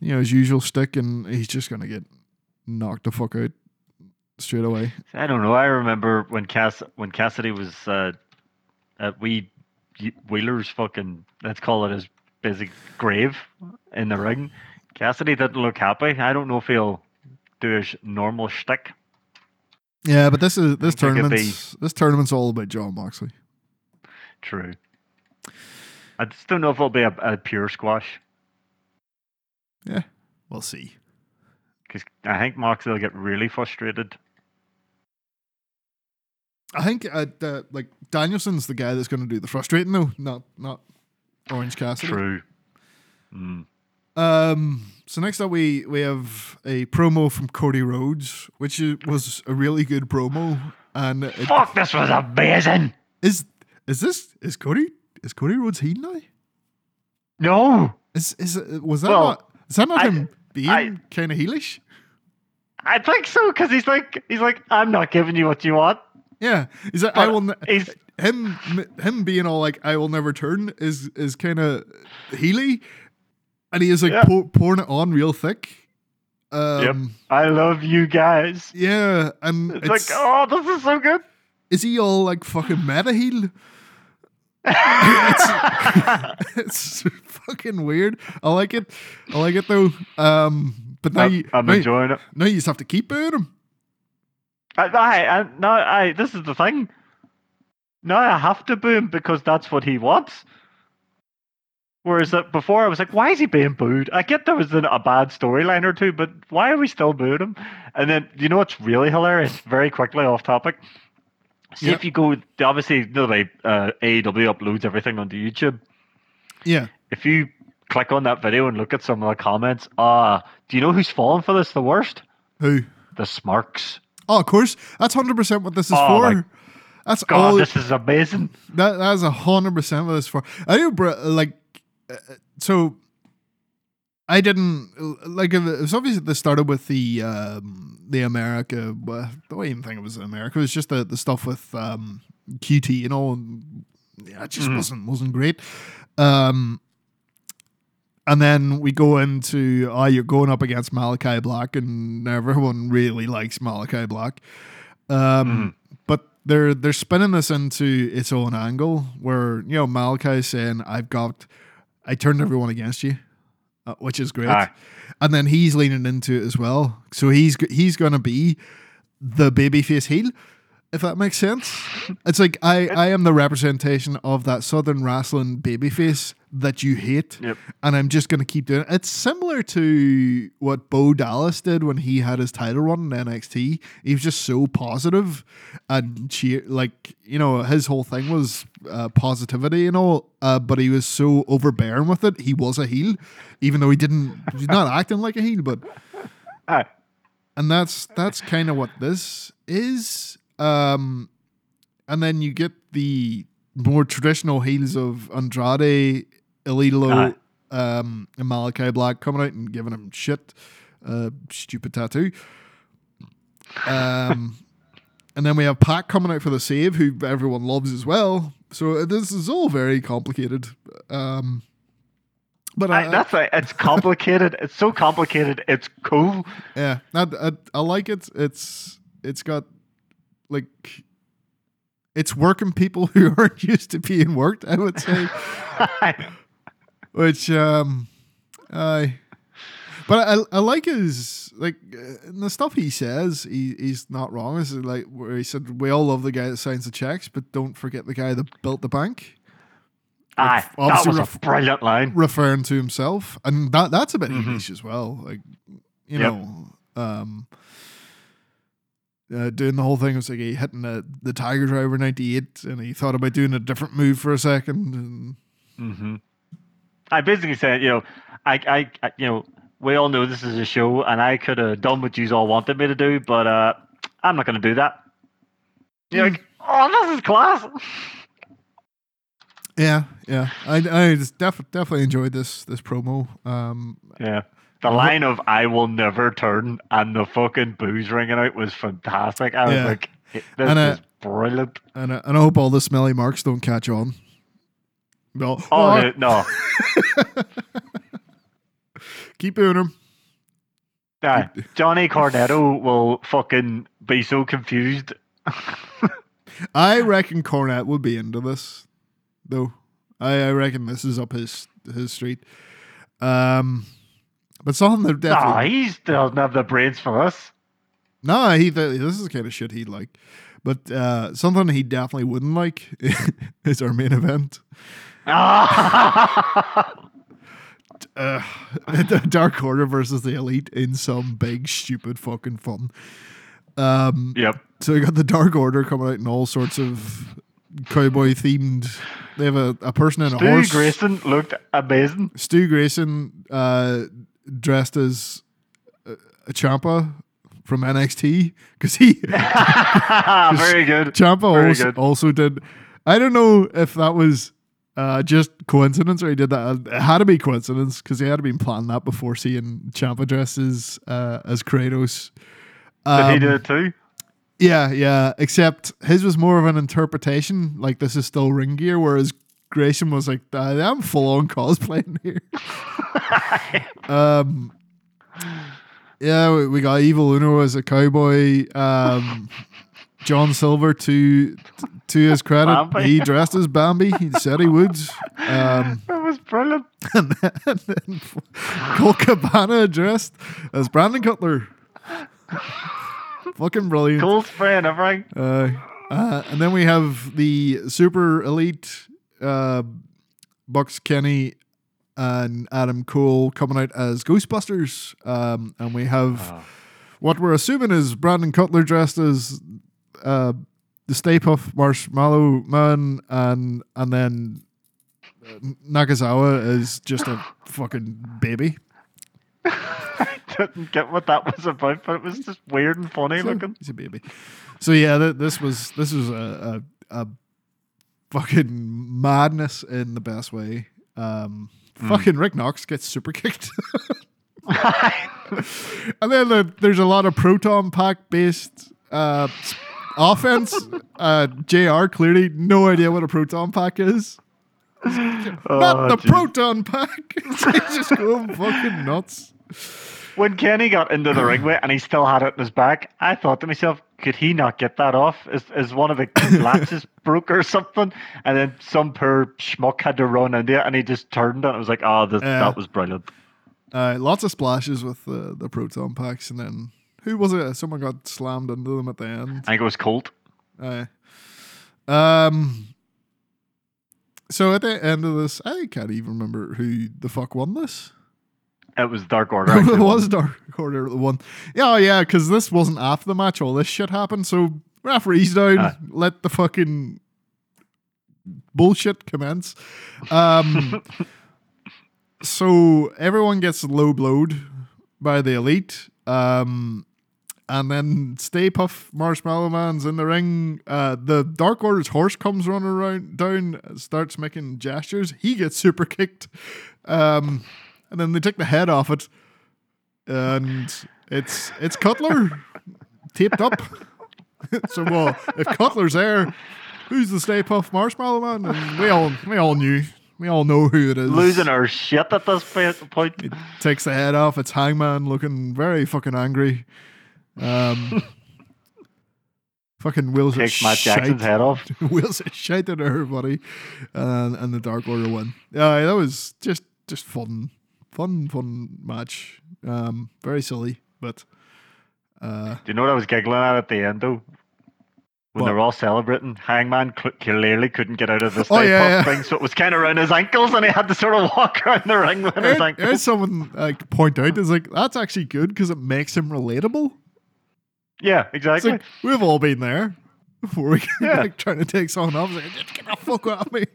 Speaker 1: you know, his usual stick, and he's just gonna get knocked the fuck out straight away.
Speaker 2: I don't know. I remember when Cass when Cassidy was uh, at we Wheeler's fucking let's call it his basic grave in the ring. Cassidy didn't look happy. I don't know if he'll do his normal shtick.
Speaker 1: Yeah, but this is this tournament's this tournament's all about Jon Moxley.
Speaker 2: True. I just don't know if it'll be a, a pure squash
Speaker 1: Yeah, we'll see.
Speaker 2: because I think Moxley will get really frustrated.
Speaker 1: I think uh, the, like Danielson's the guy that's going to do the frustrating though, not not Orange Cassidy.
Speaker 2: True. Mm.
Speaker 1: Um. So next up, we we have a promo from Cody Rhodes, which i- was a really good promo, and it
Speaker 2: Fuck! This was amazing.
Speaker 1: is is this is Cody is Cody Rhodes heel now?
Speaker 2: No,
Speaker 1: Is is was that
Speaker 2: Well,
Speaker 1: not is that not
Speaker 2: I-
Speaker 1: him being kind of heelish?
Speaker 2: I think so because he's like he's like I'm not giving you what you want.
Speaker 1: Yeah, is that I
Speaker 2: But
Speaker 1: will. Ne-
Speaker 2: he's
Speaker 1: him him being all like I will never turn is is kind of heely, and he is like
Speaker 2: Yeah.
Speaker 1: pour, pouring it on real thick. Um,
Speaker 2: Yep. I love you guys.
Speaker 1: Yeah, and
Speaker 2: It's,
Speaker 1: it's,
Speaker 2: like, oh, this is so good.
Speaker 1: is he all like fucking meta heel? it's, it's fucking weird. I like it. I like it though. Um, but now
Speaker 2: I'm,
Speaker 1: you
Speaker 2: I'm
Speaker 1: now,
Speaker 2: enjoying it.
Speaker 1: now you just have to keep booing him.
Speaker 2: I, I, I, no, I. This is the thing. Now I have to boo him because that's what he wants. Whereas that before I was like, why is he being booed? I get there was a, a bad storyline or two, but why are we still booing him? And then you know what's really hilarious? Very quickly off topic. See
Speaker 1: Yep.
Speaker 2: if you go obviously the way uh, AEW uploads everything onto YouTube.
Speaker 1: Yeah.
Speaker 2: If you click on that video and look at some of the comments, ah, do you know who's falling for this the worst?
Speaker 1: Who?
Speaker 2: The Smarks.
Speaker 1: Oh, of course. That's hundred percent what this is
Speaker 2: Oh,
Speaker 1: for. That's
Speaker 2: God,
Speaker 1: all.
Speaker 2: this is amazing.
Speaker 1: That that's a hundred percent what it's for. I br- like, uh, so. I didn't like it was obviously this started with the um, the America. Well, I even think it was America it was just the, the stuff with um, QT, you know. And, yeah, it just
Speaker 2: Mhm.
Speaker 1: wasn't wasn't great. Um, and then we go into oh, you're going up against Malakai Black, and everyone really likes Malakai Black. Um, but they're they're spinning this into its own angle, where you know Malakai saying, "I've got, I turned everyone against you," uh, which is great.
Speaker 2: Aye.
Speaker 1: And then he's leaning into it as well, so he's he's gonna be the babyface heel. If that makes sense, it's like I, I am the representation of that southern wrestling babyface that you hate,
Speaker 2: Yep.
Speaker 1: and I'm just gonna keep doing it. It's similar to what Bo Dallas did when he had his title run in NXT. He was just so positive and cheer, like you know, his whole thing was uh, positivity and all. Uh, but he was so overbearing with it. He was a heel, even though he didn't. He's not acting like a heel, but
Speaker 2: Aye.
Speaker 1: and that's that's kind of what this is. Um, and then you get the more traditional heels of Andrade, Elito, um, and Malakai Black coming out and giving him shit, uh, stupid tattoo. Um, and then we have Pac coming out for the save, who everyone loves as well. So this is all very complicated. Um, but
Speaker 2: I,
Speaker 1: I,
Speaker 2: that's right. It's complicated. it's so complicated. It's cool.
Speaker 1: Yeah, I, I, I like it. It's it's got like it's working people who aren't used to being worked. I would say, which um, I. But I, I like his like uh, the stuff he says. He, he's not wrong. This is like where he said we all love the guy that signs the checks, but don't forget the guy that built the bank.
Speaker 2: Aye, that was a
Speaker 1: ref-
Speaker 2: brilliant line.
Speaker 1: referring to himself, and that that's a bit
Speaker 2: Mhm.
Speaker 1: English as well. Like you
Speaker 2: Yep.
Speaker 1: know, um, uh, doing the whole thing It was like he hitting the, the Tiger Driver ninety eight, and he thought about doing a different move for a second. And
Speaker 2: hmm I basically said, you know, I, I, I, you know, we all know this is a show, and I could have done what you all wanted me to do, but uh, I'm not going to do that. You're like, oh, this is class.
Speaker 1: Yeah, yeah. I I just def- definitely enjoyed this this promo. Um,
Speaker 2: Yeah. The line of "I will never turn" and the fucking booze ringing out was fantastic. I was
Speaker 1: Yeah.
Speaker 2: like, "This
Speaker 1: And, uh,
Speaker 2: is brilliant."
Speaker 1: and I, and I hope all the smelly marks don't catch on. No,
Speaker 2: Oh
Speaker 1: oh,
Speaker 2: no, no.
Speaker 1: keep doing them.
Speaker 2: Nah, Johnny Cornetto will fucking be so confused.
Speaker 1: I reckon Cornette would be into this, though. I, I reckon this is up his his street. Um, but something that
Speaker 2: Nah,
Speaker 1: definitely
Speaker 2: he doesn't have the brains for this.
Speaker 1: no, he th- this is the kind of shit he'd like. But uh, something he definitely wouldn't like is our main event. Uh, the Dark Order versus the Elite in some big stupid fucking fun. Um,
Speaker 2: yep.
Speaker 1: so we got the Dark Order coming out in all sorts of cowboy themed. They have a, a person in a
Speaker 2: Stu
Speaker 1: horse.
Speaker 2: Grayson looked amazing.
Speaker 1: Stu Grayson uh, dressed as a, a Ciampa from NXT because he
Speaker 2: Very good. Ciampa
Speaker 1: also,
Speaker 2: good.
Speaker 1: also did. I don't know if that was uh, just coincidence or he did that. It had to be coincidence because he had to been planning that before seeing Ciampa dresses uh, as Kratos.
Speaker 2: Did he
Speaker 1: Um,
Speaker 2: do it too?
Speaker 1: Yeah, yeah. Except his was more of an interpretation. Like this is still ring gear, whereas Grayson was like, "I'm full on cosplaying here." um, yeah, we, we got Evil Uno as a cowboy. Um, John Silver to to his credit,
Speaker 2: Bambi.
Speaker 1: he dressed as Bambi. He said he would. Um,
Speaker 2: That was brilliant.
Speaker 1: and then, and then Colt Cabana dressed as Brandon Cutler. Fucking brilliant.
Speaker 2: Cold friend, everything.
Speaker 1: Uh, uh, and then we have the super elite uh, Bucks Kenny and Adam Cole coming out as Ghostbusters. Um, and we have
Speaker 2: Oh.
Speaker 1: what we're assuming is Brandon Cutler dressed as uh, the Stay Puft Marshmallow Man, and and then uh, Nakazawa is just a fucking baby.
Speaker 2: I didn't get what that was about, but it was just weird and funny
Speaker 1: So,
Speaker 2: looking.
Speaker 1: He's a baby. So yeah, th- this was this was a, a a fucking madness in the best way. Um,
Speaker 2: Hmm.
Speaker 1: Fucking Rick Knox gets super kicked, and then the, there's a lot of proton pack based uh, offense. Uh, Jr. clearly no idea what a proton pack is. Not
Speaker 2: Oh,
Speaker 1: the
Speaker 2: geez.
Speaker 1: proton pack. He's just going fucking nuts.
Speaker 2: When Kenny got into the ring with and he still had it in his back, I thought to myself, could he not get that off? Is, is one of the latches broke or something? And then some poor schmuck had to run into it and he just turned and it was like, oh, this,
Speaker 1: Yeah.
Speaker 2: that was brilliant.
Speaker 1: Uh, lots of splashes with the, the proton packs, and then who was it? Someone got slammed into them at the end.
Speaker 2: I think it was Colt.
Speaker 1: Uh, um. So at the end of this, I can't even remember who the fuck won this.
Speaker 2: It was Dark Order.
Speaker 1: it was. Dark Order that won. Yeah, oh, yeah, because this wasn't after the match. All this shit happened. So referees down,
Speaker 2: Aye.
Speaker 1: let the fucking bullshit commence. Um. so everyone gets low blowed by the elite. Um. And then Stay Puft Marshmallow Man's in the ring. Uh, the Dark Order's horse comes running around down, starts making gestures. He gets super kicked. Um, and then they take the head off it, and it's it's Cutler taped up. so well, if Cutler's there, who's the Stay Puft Marshmallow Man? And we all we all knew, we all know who it is.
Speaker 2: Losing our shit at this point.
Speaker 1: takes the head off. It's Hangman looking very fucking angry. Um, fucking Will's
Speaker 2: Takes Matt Jackson's head off.
Speaker 1: Will's shite at everybody, and and the Dark Order won. Yeah, that was just just fun, fun, fun match. Um, very silly, but uh,
Speaker 2: Do you know what I was giggling at at the end though? When they're all celebrating, Hangman cl- clearly couldn't get out of the
Speaker 1: Oh, yeah, yeah.
Speaker 2: thing, so it was kind of around his ankles, and he had to sort of walk around the ring with his
Speaker 1: heard, I heard
Speaker 2: ankles.
Speaker 1: someone like point out is like that's actually good because it makes him relatable.
Speaker 2: Yeah, exactly.
Speaker 1: like we've all been there before we
Speaker 2: Yeah.
Speaker 1: like trying to take someone off. Like, just get the fuck out of me.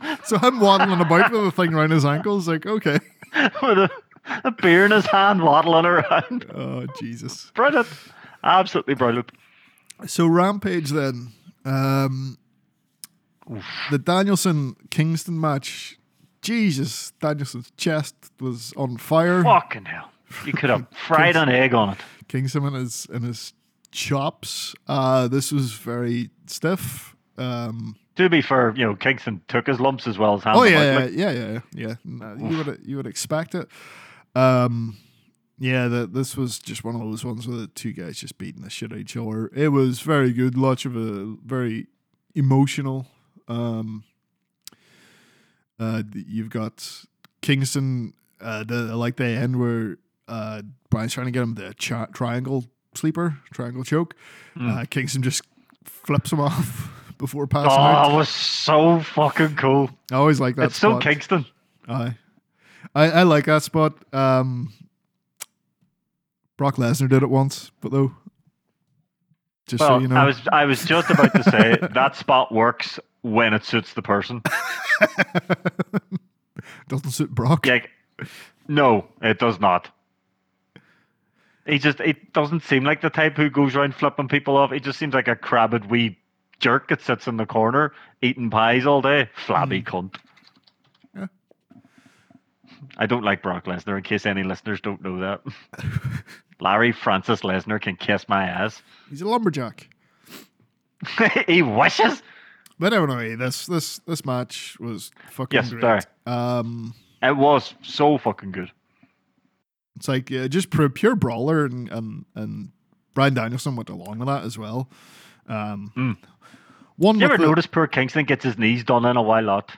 Speaker 1: So I'm waddling about with a thing around his ankles. Like, okay.
Speaker 2: with a, a beer in his hand, waddling around.
Speaker 1: Oh Jesus.
Speaker 2: Brilliant, absolutely brilliant.
Speaker 1: So Rampage then. Um, the Danielson Kingston match. Jesus, Danielson's chest was on fire.
Speaker 2: Fucking hell. You could have fried an egg on it.
Speaker 1: Kingston in his in his chops. Uh, this was very stiff. Um,
Speaker 2: To be fair, you know, Kingston took his lumps as well as Ham.
Speaker 1: oh yeah, yeah, yeah, yeah, yeah. You would you would expect it. Um, yeah, that this was just one of those ones where the two guys just beating the shit out of each other. It was very good. Lots of a very emotional. Um, uh, you've got Kingston. Uh, the like the end where uh Bryan's trying to get him the triangle sleeper, triangle choke. Uh, Kingston just flips him off before passing
Speaker 2: Oh,
Speaker 1: out.
Speaker 2: was so fucking cool.
Speaker 1: I always like that.
Speaker 2: it's so
Speaker 1: spot.
Speaker 2: Kingston.
Speaker 1: Aye. I, I like that spot. Um, Brock Lesnar did it once, but though, just
Speaker 2: Well,
Speaker 1: so you know,
Speaker 2: I was I was just about to say that spot works when it suits the person.
Speaker 1: doesn't suit Brock.
Speaker 2: Like, no, it does not. He just it doesn't seem like the type who goes around flipping people off. He just seems like a crabbed wee jerk that sits in the corner eating pies all day. Flabby cunt.
Speaker 1: Yeah.
Speaker 2: I don't like Brock Lesnar. In case any listeners don't know that, Larry Francis Lesnar can kiss my ass.
Speaker 1: He's a lumberjack.
Speaker 2: he wishes.
Speaker 1: But anyway, this this this match was fucking
Speaker 2: Yes,
Speaker 1: great.
Speaker 2: sorry.
Speaker 1: Um,
Speaker 2: It was so fucking good.
Speaker 1: it's like uh, just pure, pure brawler, and, and and Bryan Danielson went along with that as well. Um,
Speaker 2: Mm.
Speaker 1: One
Speaker 2: You ever
Speaker 1: the-
Speaker 2: notice poor Kingston gets his knees done in a while lot?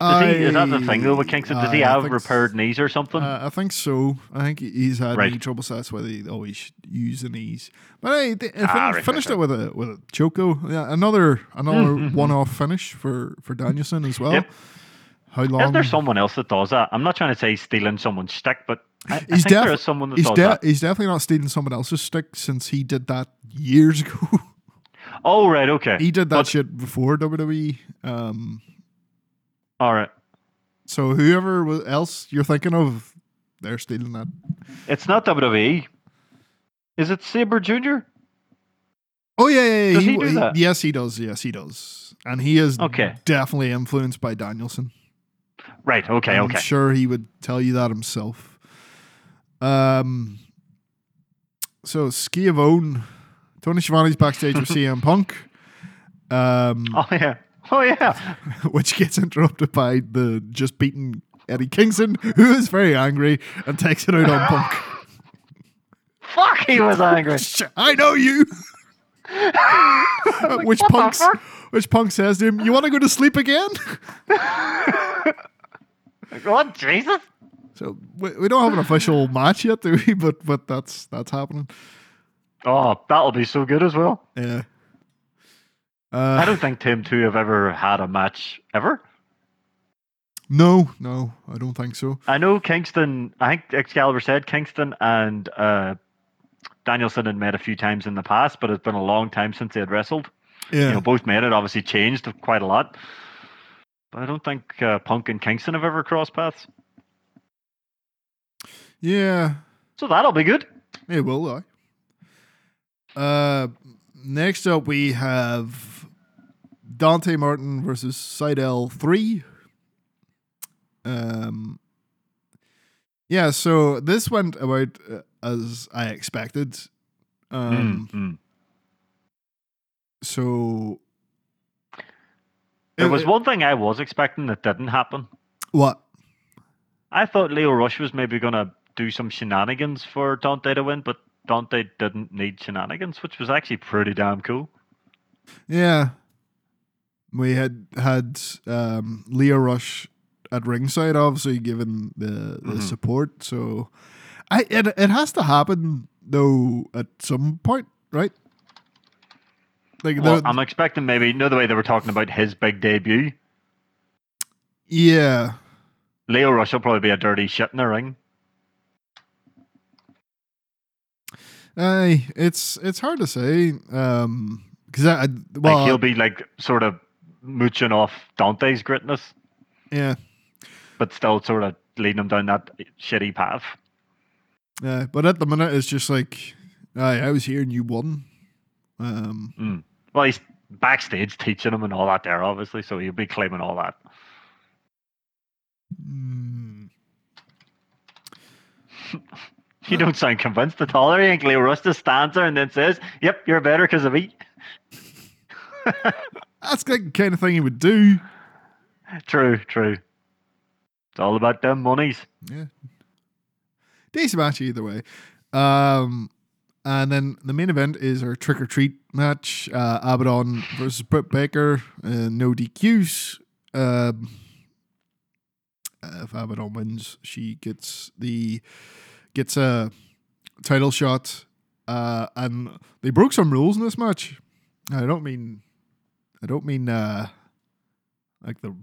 Speaker 2: He, is that the thing though with Kingston? Does he
Speaker 1: I- I
Speaker 2: have repaired knees or something?
Speaker 1: Uh, I think so. I think he's had
Speaker 2: Right.
Speaker 1: knee trouble, so that's why they always use the knees. But hey, they, they
Speaker 2: Ah,
Speaker 1: fin-
Speaker 2: right,
Speaker 1: finished
Speaker 2: right,
Speaker 1: it with a with a choco. Yeah, another another one off finish for for Danielson as well.
Speaker 2: Yep.
Speaker 1: How long?
Speaker 2: is there someone else that does that? I'm not trying to say he's stealing someone's stick, but I, I
Speaker 1: He's
Speaker 2: think there
Speaker 1: def-
Speaker 2: is someone that
Speaker 1: he's
Speaker 2: does
Speaker 1: de-
Speaker 2: that.
Speaker 1: he's definitely not stealing someone else's stick since he did that years ago.
Speaker 2: Oh right, okay.
Speaker 1: he did that
Speaker 2: But-
Speaker 1: shit before WWE. Um,
Speaker 2: All right.
Speaker 1: so whoever else you're thinking of, they're stealing that.
Speaker 2: It's not WWE. Is it Sabre Junior?
Speaker 1: Oh yeah, yeah, yeah.
Speaker 2: Does he do
Speaker 1: he-
Speaker 2: that?
Speaker 1: yes, he does. Yes, he does. And he is
Speaker 2: Okay.
Speaker 1: definitely influenced by Danielson.
Speaker 2: Right. Okay.
Speaker 1: I'm
Speaker 2: okay.
Speaker 1: sure he would tell you that himself. Um. So Schiavone, Tony Schiavone's backstage with CM Punk, um,
Speaker 2: Oh yeah. Oh yeah.
Speaker 1: which gets interrupted by the just beaten Eddie Kingston, who is very angry and takes it out on Punk.
Speaker 2: Fuck, he was angry.
Speaker 1: I know you. which
Speaker 2: what the
Speaker 1: Punk, which Punk says to him, "You want to go to sleep again?"
Speaker 2: God, Jesus?
Speaker 1: So we, we don't have an official match yet, do we? But but that's that's happening.
Speaker 2: Oh, that'll be so good as well.
Speaker 1: Yeah.
Speaker 2: I
Speaker 1: Uh,
Speaker 2: don't think Tim two have ever had a match ever.
Speaker 1: no, no, I don't think so.
Speaker 2: I know Kingston. I think Excalibur said Kingston and uh, Danielson had met a few times in the past, but it's been a long time since they had wrestled.
Speaker 1: Yeah,
Speaker 2: You know, both men had obviously changed quite a lot, but I don't think uh, Punk and Kingston have ever crossed paths.
Speaker 1: yeah,
Speaker 2: So that'll be good.
Speaker 1: it will. I. Uh, next up we have Dante Martin versus Sydal three. Um. Yeah, so this went about uh, as I expected. Um.
Speaker 2: Mm, mm.
Speaker 1: So
Speaker 2: There
Speaker 1: It-
Speaker 2: was one thing I was expecting that didn't happen.
Speaker 1: what?
Speaker 2: I thought Lio Rush was maybe going to do some shenanigans for Dante to win, but Dante didn't need shenanigans, which was actually pretty damn cool.
Speaker 1: Yeah. We had had um, Lio Rush at ringside, obviously given the, the
Speaker 2: Mhm.
Speaker 1: support. So, I it it has to happen though at some point, right? Like
Speaker 2: Well, I'm expecting maybe, the way they were talking about his big debut.
Speaker 1: yeah,
Speaker 2: Lio Rush will probably be a dirty shit in the ring.
Speaker 1: Aye, it's it's hard to say. Um, because I, I well,
Speaker 2: like he'll be like sort of mooching off Dante's greatness,
Speaker 1: yeah,
Speaker 2: but still sort of leading him down that shitty path.
Speaker 1: yeah. But at the minute, it's just like, aye, I was here and you won. Um,
Speaker 2: Mm. Well, he's backstage teaching him and all that there, obviously, so he'll be claiming all that.
Speaker 1: mm,
Speaker 2: You don't sound convinced at all. There, Lio Rush just stands there and then says, "Yep, you're better because of me."
Speaker 1: that's the kind of thing he would do.
Speaker 2: true, true. It's all about them monies.
Speaker 1: Yeah. Decent match either way. Um, and then the main event is our trick or treat match. Uh, Abaddon versus Britt Baker. Uh, no DQs. Um, if Abaddon wins, she gets the gets a title shot. Uh, and they broke some rules in this match. I don't mean, I don't mean uh, like the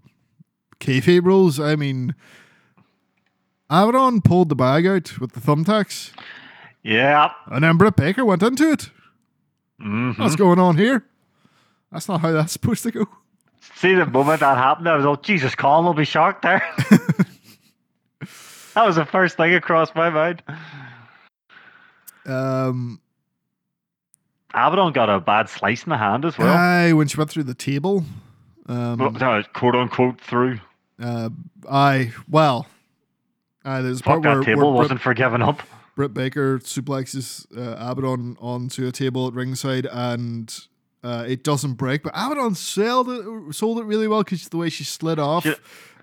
Speaker 1: kayfabe rules. I mean, Abaddon pulled the bag out with the thumbtacks,
Speaker 2: Yeah.
Speaker 1: and then Britt Baker went into it.
Speaker 2: Mhm.
Speaker 1: What's going on here? That's not how that's supposed to go.
Speaker 2: See the moment that happened, I was like, Jesus, Colin will be shocked there. that was the first thing across my mind.
Speaker 1: Um,
Speaker 2: Abaddon got a bad slice in the hand as well.
Speaker 1: aye, when she went through the table. Um,
Speaker 2: Well, no, quote unquote through.
Speaker 1: uh, aye, well, aye, there's a part
Speaker 2: that
Speaker 1: where,
Speaker 2: table
Speaker 1: where
Speaker 2: wasn't for giving up.
Speaker 1: Britt Baker suplexes uh, Abaddon onto a table at ringside, and uh, it doesn't break. But Abaddon sold it, sold it really well because the way she slid off,
Speaker 2: She-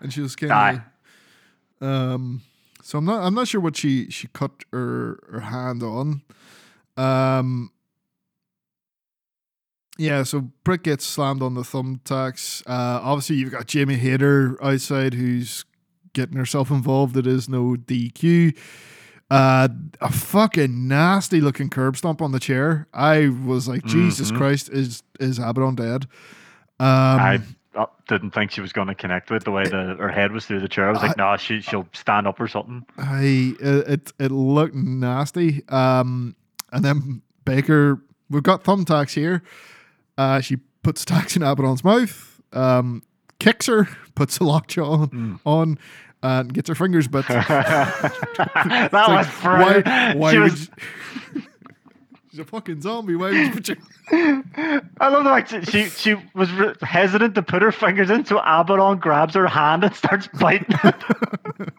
Speaker 1: and she was kind of. Um, so I'm not. I'm not sure what she she cut her her hand on. Um. Yeah, so Britt gets slammed on the thumbtacks. Uh, obviously, you've got Jamie Hayter outside who's getting herself involved. It is no DQ. Uh, a fucking nasty looking curb stomp on the chair. I was like, Jesus
Speaker 2: Mhm.
Speaker 1: Christ, is is Abaddon dead? Um,
Speaker 2: I uh, didn't think she was going to connect with the way the, her head was through the chair. I was like, nah, she, she'll stand up or something.
Speaker 1: I it it, looked nasty. Um, and then Baker, we've got thumbtacks here. Uh, she puts tacks in Abaddon's mouth. Um, kicks her, puts a lockjaw on,
Speaker 2: Mm.
Speaker 1: on and gets her fingers bit.
Speaker 2: that was
Speaker 1: like. Why? Why
Speaker 2: She
Speaker 1: would
Speaker 2: was,
Speaker 1: you- She's a fucking zombie. Why would you
Speaker 2: I love the fact that she, she was re- hesitant to put her fingers in, so Abaddon grabs her hand and starts biting it.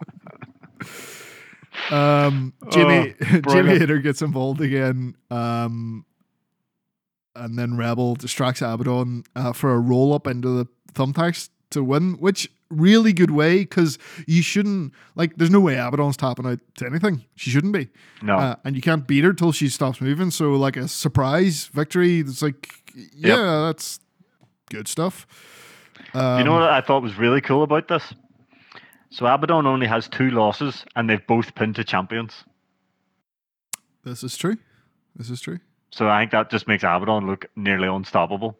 Speaker 1: Um, Jimmy
Speaker 2: Oh,
Speaker 1: Jimmy. Hayter gets involved again. Um, and then Rebel distracts Abaddon uh, for a roll up into the thumbtacks to win, which really good way because you shouldn't like. There's no way Abaddon's tapping out to anything. She shouldn't be,
Speaker 2: No.
Speaker 1: uh, and you can't beat her till she stops moving. So like a surprise victory. It's like yeah, that's good stuff. Um,
Speaker 2: you know what I thought was really cool about this? So Abaddon only has two losses, and they've both pinned to champions.
Speaker 1: this is true. This is true.
Speaker 2: So I think that just makes Abaddon look nearly unstoppable.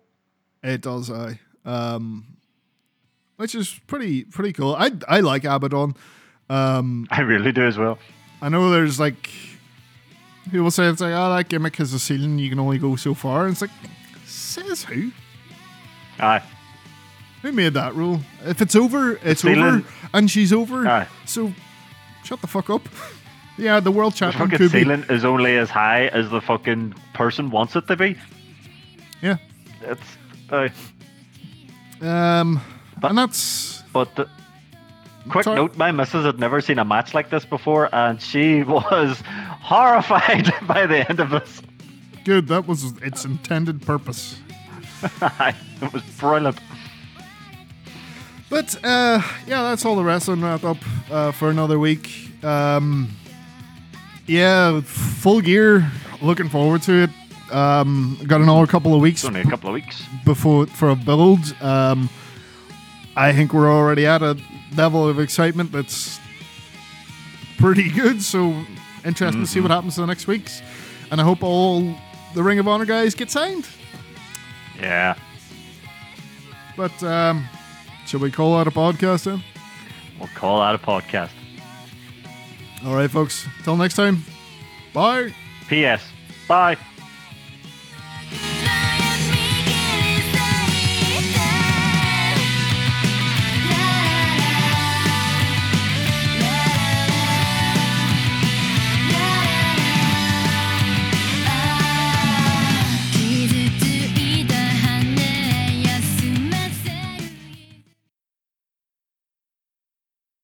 Speaker 1: It does, I. Um, which is pretty pretty cool. I I like Abaddon. Um,
Speaker 2: I really do as well.
Speaker 1: I know there's like people say it's like, oh, that gimmick has a ceiling. You can only go so far. And it's like, says who?
Speaker 2: Aye.
Speaker 1: Who made that rule? If it's over, it's
Speaker 2: ceiling-
Speaker 1: over, and she's over.
Speaker 2: Aye.
Speaker 1: So shut the fuck up. yeah, the world champion.
Speaker 2: The fucking
Speaker 1: could be.
Speaker 2: ceiling is only as high as the fucking person wants it to be.
Speaker 1: Yeah.
Speaker 2: It's uh,
Speaker 1: Um,
Speaker 2: But-
Speaker 1: and that's
Speaker 2: but the, quick
Speaker 1: Sorry.
Speaker 2: note: my missus had never seen a match like this before, and she was horrified by the end of this.
Speaker 1: good. That was its intended purpose.
Speaker 2: it was brilliant.
Speaker 1: But uh, yeah, that's all the wrestling wrap up uh, for another week. Um, yeah, full gear. Looking forward to it. Um, got another couple of weeks
Speaker 2: It's only a couple of weeks.
Speaker 1: before for a build. Um, I think we're already at a level of excitement that's pretty good. So interesting to see what happens in the next weeks. And I hope all the Ring of Honor guys get signed.
Speaker 2: Yeah.
Speaker 1: But um, shall we call out a podcast then?
Speaker 2: We'll call out a podcast.
Speaker 1: All right, folks. Till next time. Bye.
Speaker 2: P.S. Bye.